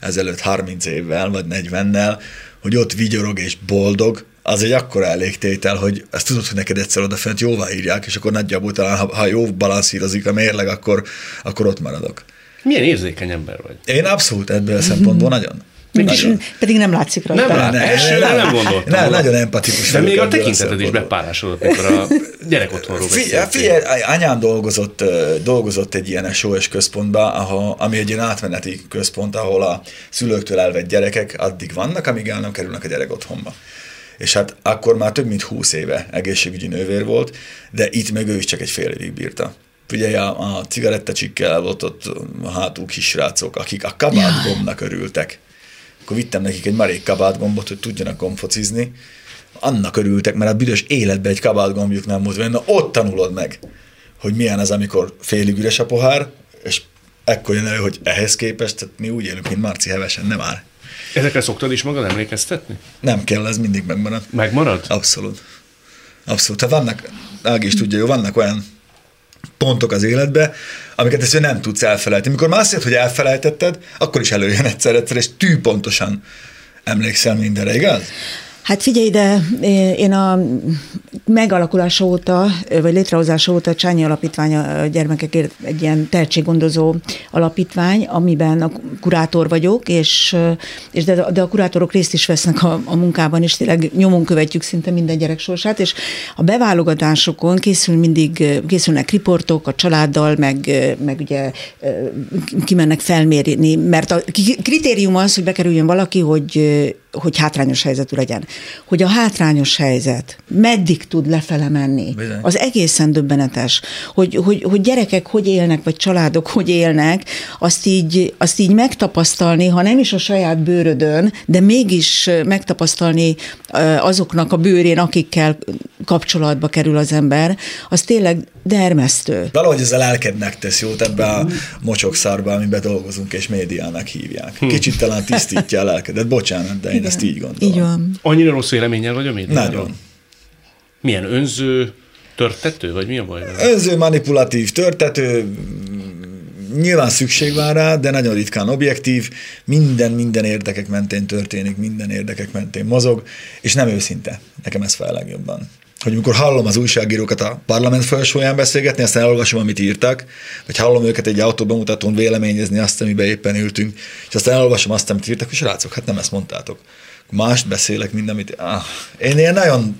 ezelőtt 30 évvel, vagy 40-nel, hogy ott vigyorog és boldog, az egy akkora elégtétel, hogy ezt tudod, hogy neked egyszer odafent jóvá írják, és akkor nagyjából talán, ha, ha jó balanszírozik a mérleg, akkor, akkor ott maradok. Milyen érzékeny ember vagy? Én abszolút ebből a szempontból [laughs] nagyon. Mégis, pedig nem látszik rajta. Nem, lát, ne, nem, nem gondoltam. Ne, nagyon empatikus. De még a tekinteted is bepárásodott, amikor a gyerek otthonról Figyelj, figyelj, anyám dolgozott, dolgozott egy ilyen SOS központban, ahol, ami egy ilyen átmeneti központ, ahol a szülőktől elvett gyerekek addig vannak, amíg el nem kerülnek a gyerek otthonba. És hát akkor már több mint húsz éve egészségügyi nővér volt, de itt meg ő is csak egy fél évig bírta. Ugye a, a cigarettacsikkel volt ott a hátul kisrácok, akik a kabátgomnak örültek akkor vittem nekik egy marék kabátgombot, hogy tudjanak komfocizni. Annak örültek, mert a büdös életben egy kabátgombjuk nem volt, mert ott tanulod meg, hogy milyen az, amikor félig üres a pohár, és ekkor jön elő, hogy ehhez képest tehát mi úgy élünk, mint Marci Hevesen, nem áll. Ezekre szoktad is magad emlékeztetni? Nem kell, ez mindig megmarad. Megmarad? Abszolút. Abszolút. Tehát vannak, Ági is tudja, jó, vannak olyan pontok az életbe, amiket ezt nem tudsz elfelejteni. Mikor már azt hogy elfelejtetted, akkor is előjön egyszer-egyszer, és tű pontosan emlékszel mindenre, igaz? Hát figyelj ide, én a megalakulása óta, vagy létrehozása óta Csányi Alapítvány a gyermekekért egy ilyen tehetséggondozó alapítvány, amiben a kurátor vagyok, és, és de, de a kurátorok részt is vesznek a, a munkában, és tényleg nyomon követjük szinte minden gyerek sorsát, és a beválogatásokon készül mindig, készülnek riportok a családdal, meg, meg ugye kimennek felmérni, mert a kritérium az, hogy bekerüljön valaki, hogy hogy hátrányos helyzetű legyen. Hogy a hátrányos helyzet meddig tud lefele menni. Bizony. Az egészen döbbenetes. Hogy, hogy, hogy gyerekek hogy élnek, vagy családok hogy élnek, azt így, azt így megtapasztalni, ha nem is a saját bőrödön, de mégis megtapasztalni azoknak a bőrén, akikkel kapcsolatba kerül az ember, az tényleg dermesztő. Valahogy ez a lelkednek tesz jót ebbe a mocsokszárba, amiben dolgozunk, és médiának hívják. Hm. Kicsit talán tisztítja a lelkedet, bocsánat, de én Igen. ezt így gondolom. Így van. Annyira rossz véleménnyel vagy a médiáról? Nagyon. Milyen önző, törtető, vagy mi a baj? Önző, manipulatív, törtető, nyilván szükség van rá, de nagyon ritkán objektív, minden, minden érdekek mentén történik, minden érdekek mentén mozog, és nem őszinte. Nekem ez fel legjobban. Hogy amikor hallom az újságírókat a parlament folyosóján beszélgetni, aztán elolvasom, amit írtak, vagy hallom őket egy autóbemutatón véleményezni azt, amiben éppen ültünk, és aztán elolvasom azt, amit írtak, és rácok, hát nem ezt mondtátok. Mást beszélek, mint amit... Ah, én ilyen nagyon...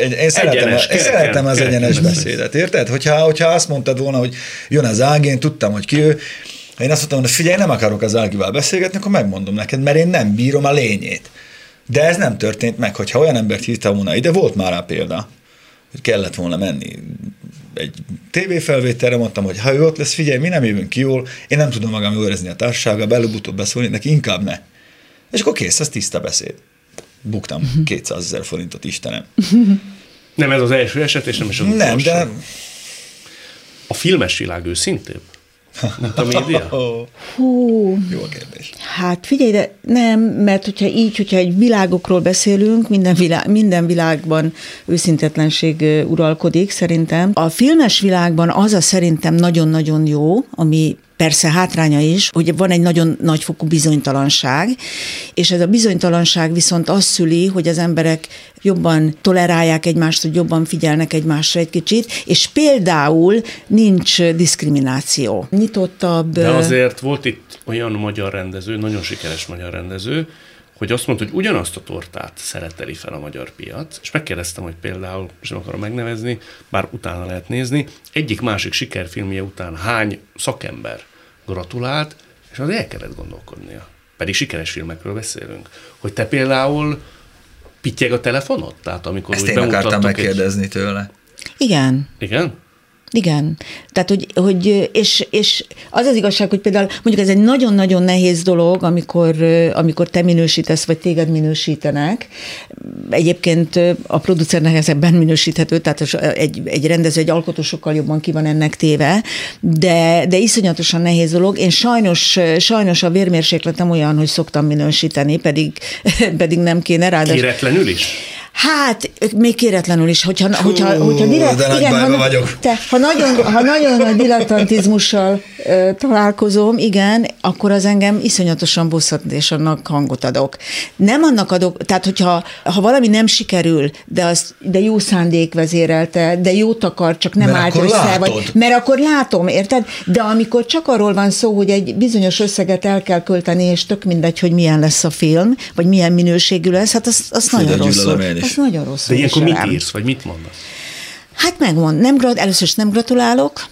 Én, én szeretem, Egyenes, én szeretem az egyenes beszédet, érted? Hogyha, hogyha azt mondtad volna, hogy jön az Ági, én tudtam, hogy ki ő, én azt mondtam, hogy figyelj, nem akarok az Ágival beszélgetni, akkor megmondom neked, mert én nem bírom a lényét. De ez nem történt meg, hogyha olyan embert hívtam volna ide, volt már rá példa, hogy kellett volna menni egy tévéfelvételre, mondtam, hogy ha ő ott lesz, figyelj, mi nem jövünk ki jól, én nem tudom magam jól érezni a társasággal, előbb-utóbb beszólni, neki inkább ne. És akkor kész, ez tiszta beszéd. Buktam 200 ezer forintot, Istenem. Nem ez az első eset, és nem is az Nem, utolsó. de... A filmes világ őszintébb? Mint a média? [laughs] Hú, jó a kérdés. Hát figyelj, de nem, mert hogyha így, hogyha egy világokról beszélünk, minden, világ, minden világban őszintetlenség uralkodik szerintem. A filmes világban az a szerintem nagyon-nagyon jó, ami persze hátránya is, hogy van egy nagyon nagyfokú bizonytalanság, és ez a bizonytalanság viszont azt szüli, hogy az emberek jobban tolerálják egymást, hogy jobban figyelnek egymásra egy kicsit, és például nincs diszkrimináció. Nyitottabb... De azért volt itt olyan magyar rendező, nagyon sikeres magyar rendező, hogy azt mondta, hogy ugyanazt a tortát szereteli fel a magyar piac, és megkérdeztem, hogy például, és nem akarom megnevezni, bár utána lehet nézni, egyik másik sikerfilmje után hány szakember gratulált, és az el kellett gondolkodnia. Pedig sikeres filmekről beszélünk. Hogy te például pittyeg a telefonod? Tehát amikor Ezt úgy én akartam megkérdezni tőle. Igen, Egy... Igen? Igen. Tehát, hogy, hogy és, és az az igazság, hogy például mondjuk ez egy nagyon-nagyon nehéz dolog, amikor, amikor te minősítesz, vagy téged minősítenek. Egyébként a producer nehezebben minősíthető, tehát egy, egy rendező, egy alkotó sokkal jobban ki van ennek téve, de, de iszonyatosan nehéz dolog. Én sajnos, sajnos a vérmérsékletem olyan, hogy szoktam minősíteni, pedig, [laughs] pedig nem kéne rá. Kéretlenül is? Hát, még kéretlenül is, hogyha, hogyha, hogyha direkt, de igen, ha, vagyok. Te, ha, nagyon, ha nagyon nagy dilettantizmussal ö, találkozom, igen, akkor az engem iszonyatosan bosszant, és annak hangot adok. Nem annak adok, tehát hogyha ha valami nem sikerül, de, az, de jó szándék vezérelte, de jót akar, csak nem Mert állt össze, látod. vagy, mert akkor látom, érted? De amikor csak arról van szó, hogy egy bizonyos összeget el kell költeni, és tök mindegy, hogy milyen lesz a film, vagy milyen minőségű lesz, hát az, az Fú, nagyon rosszul. Az nagyon rosszul. De ilyenkor mit írsz, vagy mit mondasz? Hát megmond, nem, először is nem gratulálok,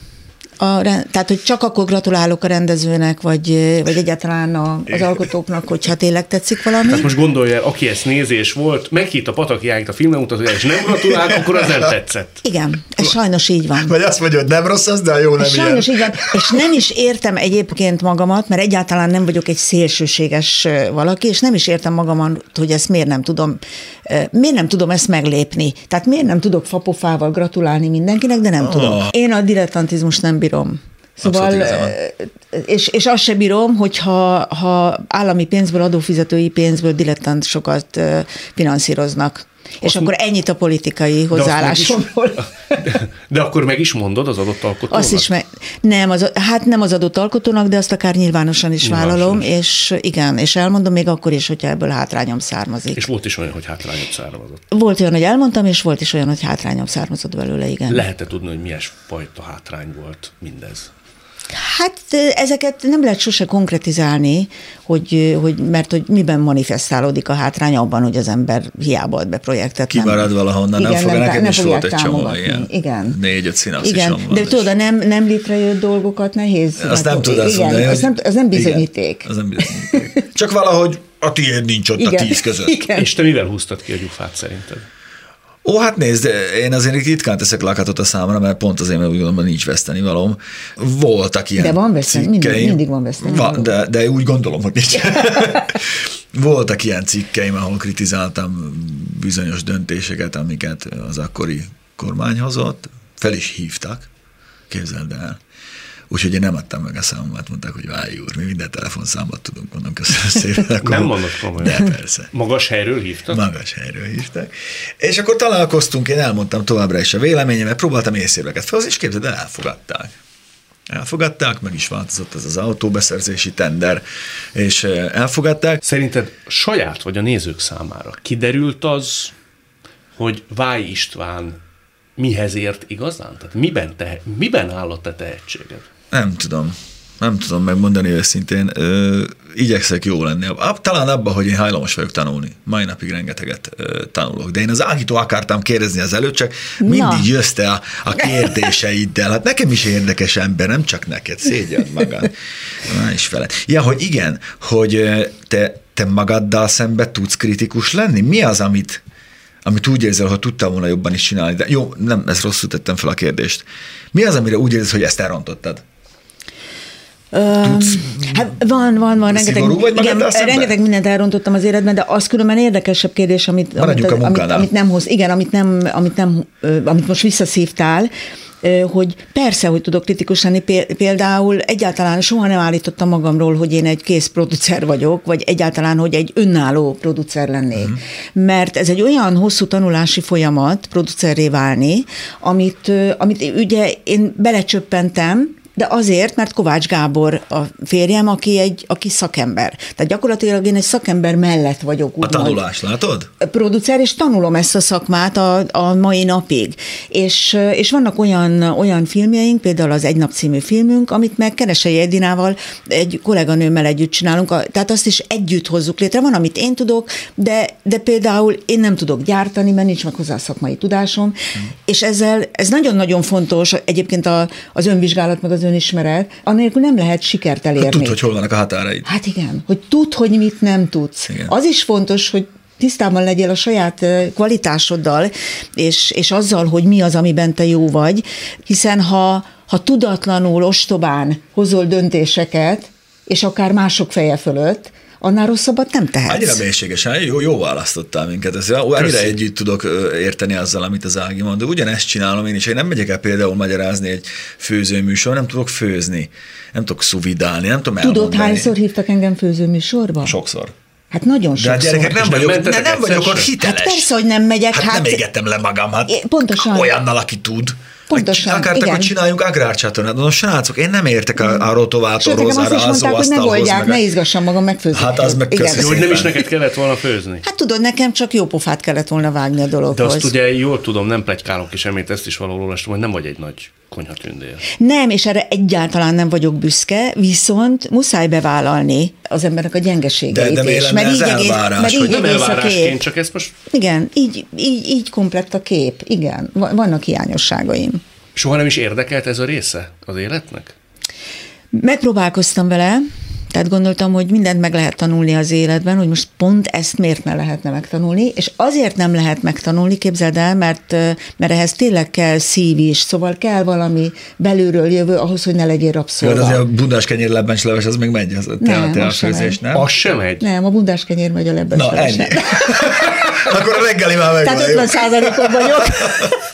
a, tehát, hogy csak akkor gratulálok a rendezőnek, vagy, vagy egyáltalán a, az alkotóknak, hogyha tényleg tetszik valami. Tehát most gondolja el, aki ezt nézi és volt, meghitt a Pataki Ágit a filmmutatójára, és nem gratulált, akkor az nem tetszett. Igen, ez sajnos így van. Vagy azt mondja, hogy nem rossz az, de a jó nem Ez ilyen. sajnos így van, és nem is értem egyébként magamat, mert egyáltalán nem vagyok egy szélsőséges valaki, és nem is értem magamat, hogy ezt miért nem tudom, miért nem tudom ezt meglépni. Tehát miért nem tudok fapofával gratulálni mindenkinek, de nem tudom. Én a dilettantizmus nem bírom. Szóval, ö, és, és azt se bírom, hogyha ha állami pénzből, adófizetői pénzből dilettánsokat ö, finanszíroznak. És akkor ennyit a politikai hozzáállásomról. [laughs] De, de akkor meg is mondod az adott alkotónak? Azt is meg, nem, az, hát nem az adott alkotónak, de azt akár nyilvánosan is Nyilvánosan vállalom, is. és igen, és elmondom még akkor is, hogyha ebből hátrányom származik. És volt is olyan, hogy hátrányot származott. Volt olyan, hogy elmondtam, és volt is olyan, hogy hátrányom származott belőle, igen. Lehet-e tudni, hogy milyen fajta hátrány volt mindez? Hát ezeket nem lehet sose konkretizálni, hogy, hogy, mert hogy miben manifestálódik a hátrány abban, hogy az ember hiába ad be projektet. nem- Kimarad valahonnan, nem Igen, fogja, nem, nekem nem is volt egy csomó ilyen. Igen. Négy-öt Igen, van. de tudod, a nem, nem létrejött dolgokat nehéz. Azt nem tudod azt igen, mondani, az nem, az nem Igen, bizonyíték. Az nem bizonyíték. Csak valahogy a tiéd nincs ott a tíz között. Igen. És te mivel húztad ki a gyufát szerinted? Ó, hát nézd, én azért ritkán teszek lakatot a számra, mert pont azért, mert úgy gondolom, hogy nincs veszteni valóm. Voltak ilyen De van veszteni, mindig- mindig van veszteni Va, való. de, de úgy gondolom, hogy nincs. [laughs] Voltak ilyen cikkeim, ahol kritizáltam bizonyos döntéseket, amiket az akkori kormány hozott. Fel is hívtak, képzeld el. Úgyhogy én nem adtam meg a számomat, mondták, hogy Vályi úr, mi minden telefonszámot tudunk, mondom, köszönöm [laughs] szépen. Akkor, Nem mondod komolyan. De persze. Magas helyről hívtad? Magas helyről hívtak. És akkor találkoztunk, én elmondtam továbbra is a véleményemet, próbáltam észérveket felhozni, és képzeld el, elfogadták. Elfogadták, meg is változott ez az autóbeszerzési tender, és eh, elfogadták. Szerinted saját vagy a nézők számára kiderült az, hogy Váj István mihez ért igazán? Tehát miben, te, miben áll a te tehetséged? Nem tudom. Nem tudom megmondani őszintén. Ö, igyekszek jó lenni. Talán abban, hogy én hajlamos vagyok tanulni. Mai napig rengeteget ö, tanulok. De én az Ágitól akartam kérdezni az előtt, csak mindig Na. jössz te a, a kérdéseiddel. Hát nekem is érdekes ember, nem csak neked. Szégyeld magad. Na is fele. Ja, hogy igen, hogy te, te magaddal szembe tudsz kritikus lenni? Mi az, amit, amit úgy érzel, hogy tudtál volna jobban is csinálni? De jó, nem, ezt rosszul tettem fel a kérdést. Mi az, amire úgy érzed, hogy ezt elrontottad? Tudsz hát van, van, van. Rengeteg, igen, rengeteg mindent elrontottam az életben, de az különben érdekesebb kérdés, amit, amit, amit, amit, nem hoz, igen, amit, nem, amit, nem, amit most visszaszívtál, hogy persze, hogy tudok kritikus lenni, például egyáltalán soha nem állítottam magamról, hogy én egy kész producer vagyok, vagy egyáltalán, hogy egy önálló producer lennék. Uh-huh. Mert ez egy olyan hosszú tanulási folyamat producerré válni, amit, amit ugye én belecsöppentem, de azért, mert Kovács Gábor a férjem, aki egy aki szakember. Tehát gyakorlatilag én egy szakember mellett vagyok. Úgy a tanulás, majd. látod? Producer, és tanulom ezt a szakmát a, a mai napig. És, és vannak olyan, olyan filmjeink, például az Egy nap című filmünk, amit meg Keresei Edinával, egy kolléganőmmel együtt csinálunk, tehát azt is együtt hozzuk létre. Van, amit én tudok, de, de például én nem tudok gyártani, mert nincs meg hozzá a szakmai tudásom, hmm. és ezzel, ez nagyon-nagyon fontos, egyébként a, az önvizsgálat, meg az az önismeret, anélkül nem lehet sikert elérni. Hát tud, hogy hol vannak a határaid. Hát igen, hogy tud, hogy mit nem tudsz. Igen. Az is fontos, hogy tisztában legyél a saját kvalitásoddal, és, és azzal, hogy mi az, amiben te jó vagy, hiszen ha, ha tudatlanul, ostobán hozol döntéseket, és akár mások feje fölött, annál rosszabbat nem tehetsz. Annyira mélységesen, jó, jó választottál minket. Ez, annyira együtt tudok érteni azzal, amit az Ági mond. De ugyanezt csinálom én is. Én nem megyek el például magyarázni egy főzőműsor, nem tudok főzni, nem tudok szuvidálni, nem tudom Tudod, elmondani. hányszor hívtak engem főzőműsorba? Sokszor. Hát nagyon sokszor. De a gyerekek nem vagyok, nem, nem vagyok ott hiteles. Hát persze, hogy nem megyek. Hát, hát nem égettem le magam, hát pontosan. olyannal, aki tud. Pontosan, Akartak, igen. hogy csináljunk agrárcsatornát. No, srácok, én nem értek a, a rotovátorhoz, Sőt, azt is mondták, hogy ne oldják, ne izgassam magam megfőzni. Hát az meg Jó, hogy nem is neked kellett volna főzni. Hát tudod, nekem csak jó pofát kellett volna vágni a dologhoz. De azt ugye jól tudom, nem plegykálok is, említ ezt is valahol olvastam, hogy nem vagy egy nagy konyhatündér. Nem, és erre egyáltalán nem vagyok büszke, viszont muszáj bevállalni az embernek a gyengeségeit de, de is. Mert így egész, elvárás, mert így nem elvárásként, csak ezt most... Igen, így, így, így komplett a kép, igen, vannak hiányosságaim. Soha nem is érdekelt ez a része az életnek? Megpróbálkoztam vele, tehát gondoltam, hogy mindent meg lehet tanulni az életben, hogy most pont ezt miért ne lehetne megtanulni, és azért nem lehet megtanulni, képzeld el, mert, mert ehhez tényleg kell szív is, szóval kell valami belülről jövő ahhoz, hogy ne legyél rabszolva. Jó, azért a bundás kenyér lebens leves, az még megy, az nem, te, a főzés, nem? Az sem megy? Nem, a bundás kenyér megy a lebens Na, ennyi. [laughs] Akkor a reggeli már meg Tehát 50 százalékon vagyok. [laughs]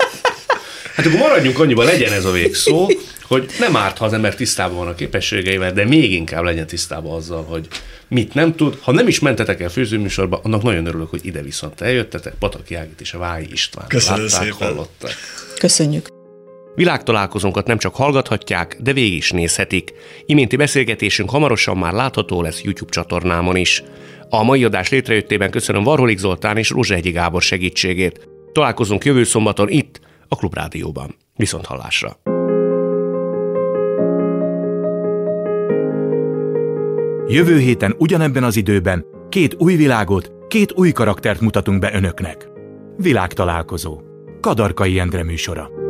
Hát akkor maradjunk annyiban, legyen ez a végszó, hogy nem árt, ha az ember tisztában van a képességeivel, de még inkább legyen tisztában azzal, hogy mit nem tud. Ha nem is mentetek el főzőműsorba, annak nagyon örülök, hogy ide viszont eljöttetek, Pataki Ágit és a Vályi István. Köszönöm Látták, szépen. Hallottak. Köszönjük. Világtalálkozónkat nem csak hallgathatják, de végig is nézhetik. Iménti beszélgetésünk hamarosan már látható lesz YouTube csatornámon is. A mai adás létrejöttében köszönöm Varholik Zoltán és Rózsehegyi Gábor segítségét. Találkozunk jövő szombaton itt, a Klubrádióban. Viszont hallásra! Jövő héten ugyanebben az időben két új világot, két új karaktert mutatunk be önöknek. Világtalálkozó. Kadarkai Endre műsora.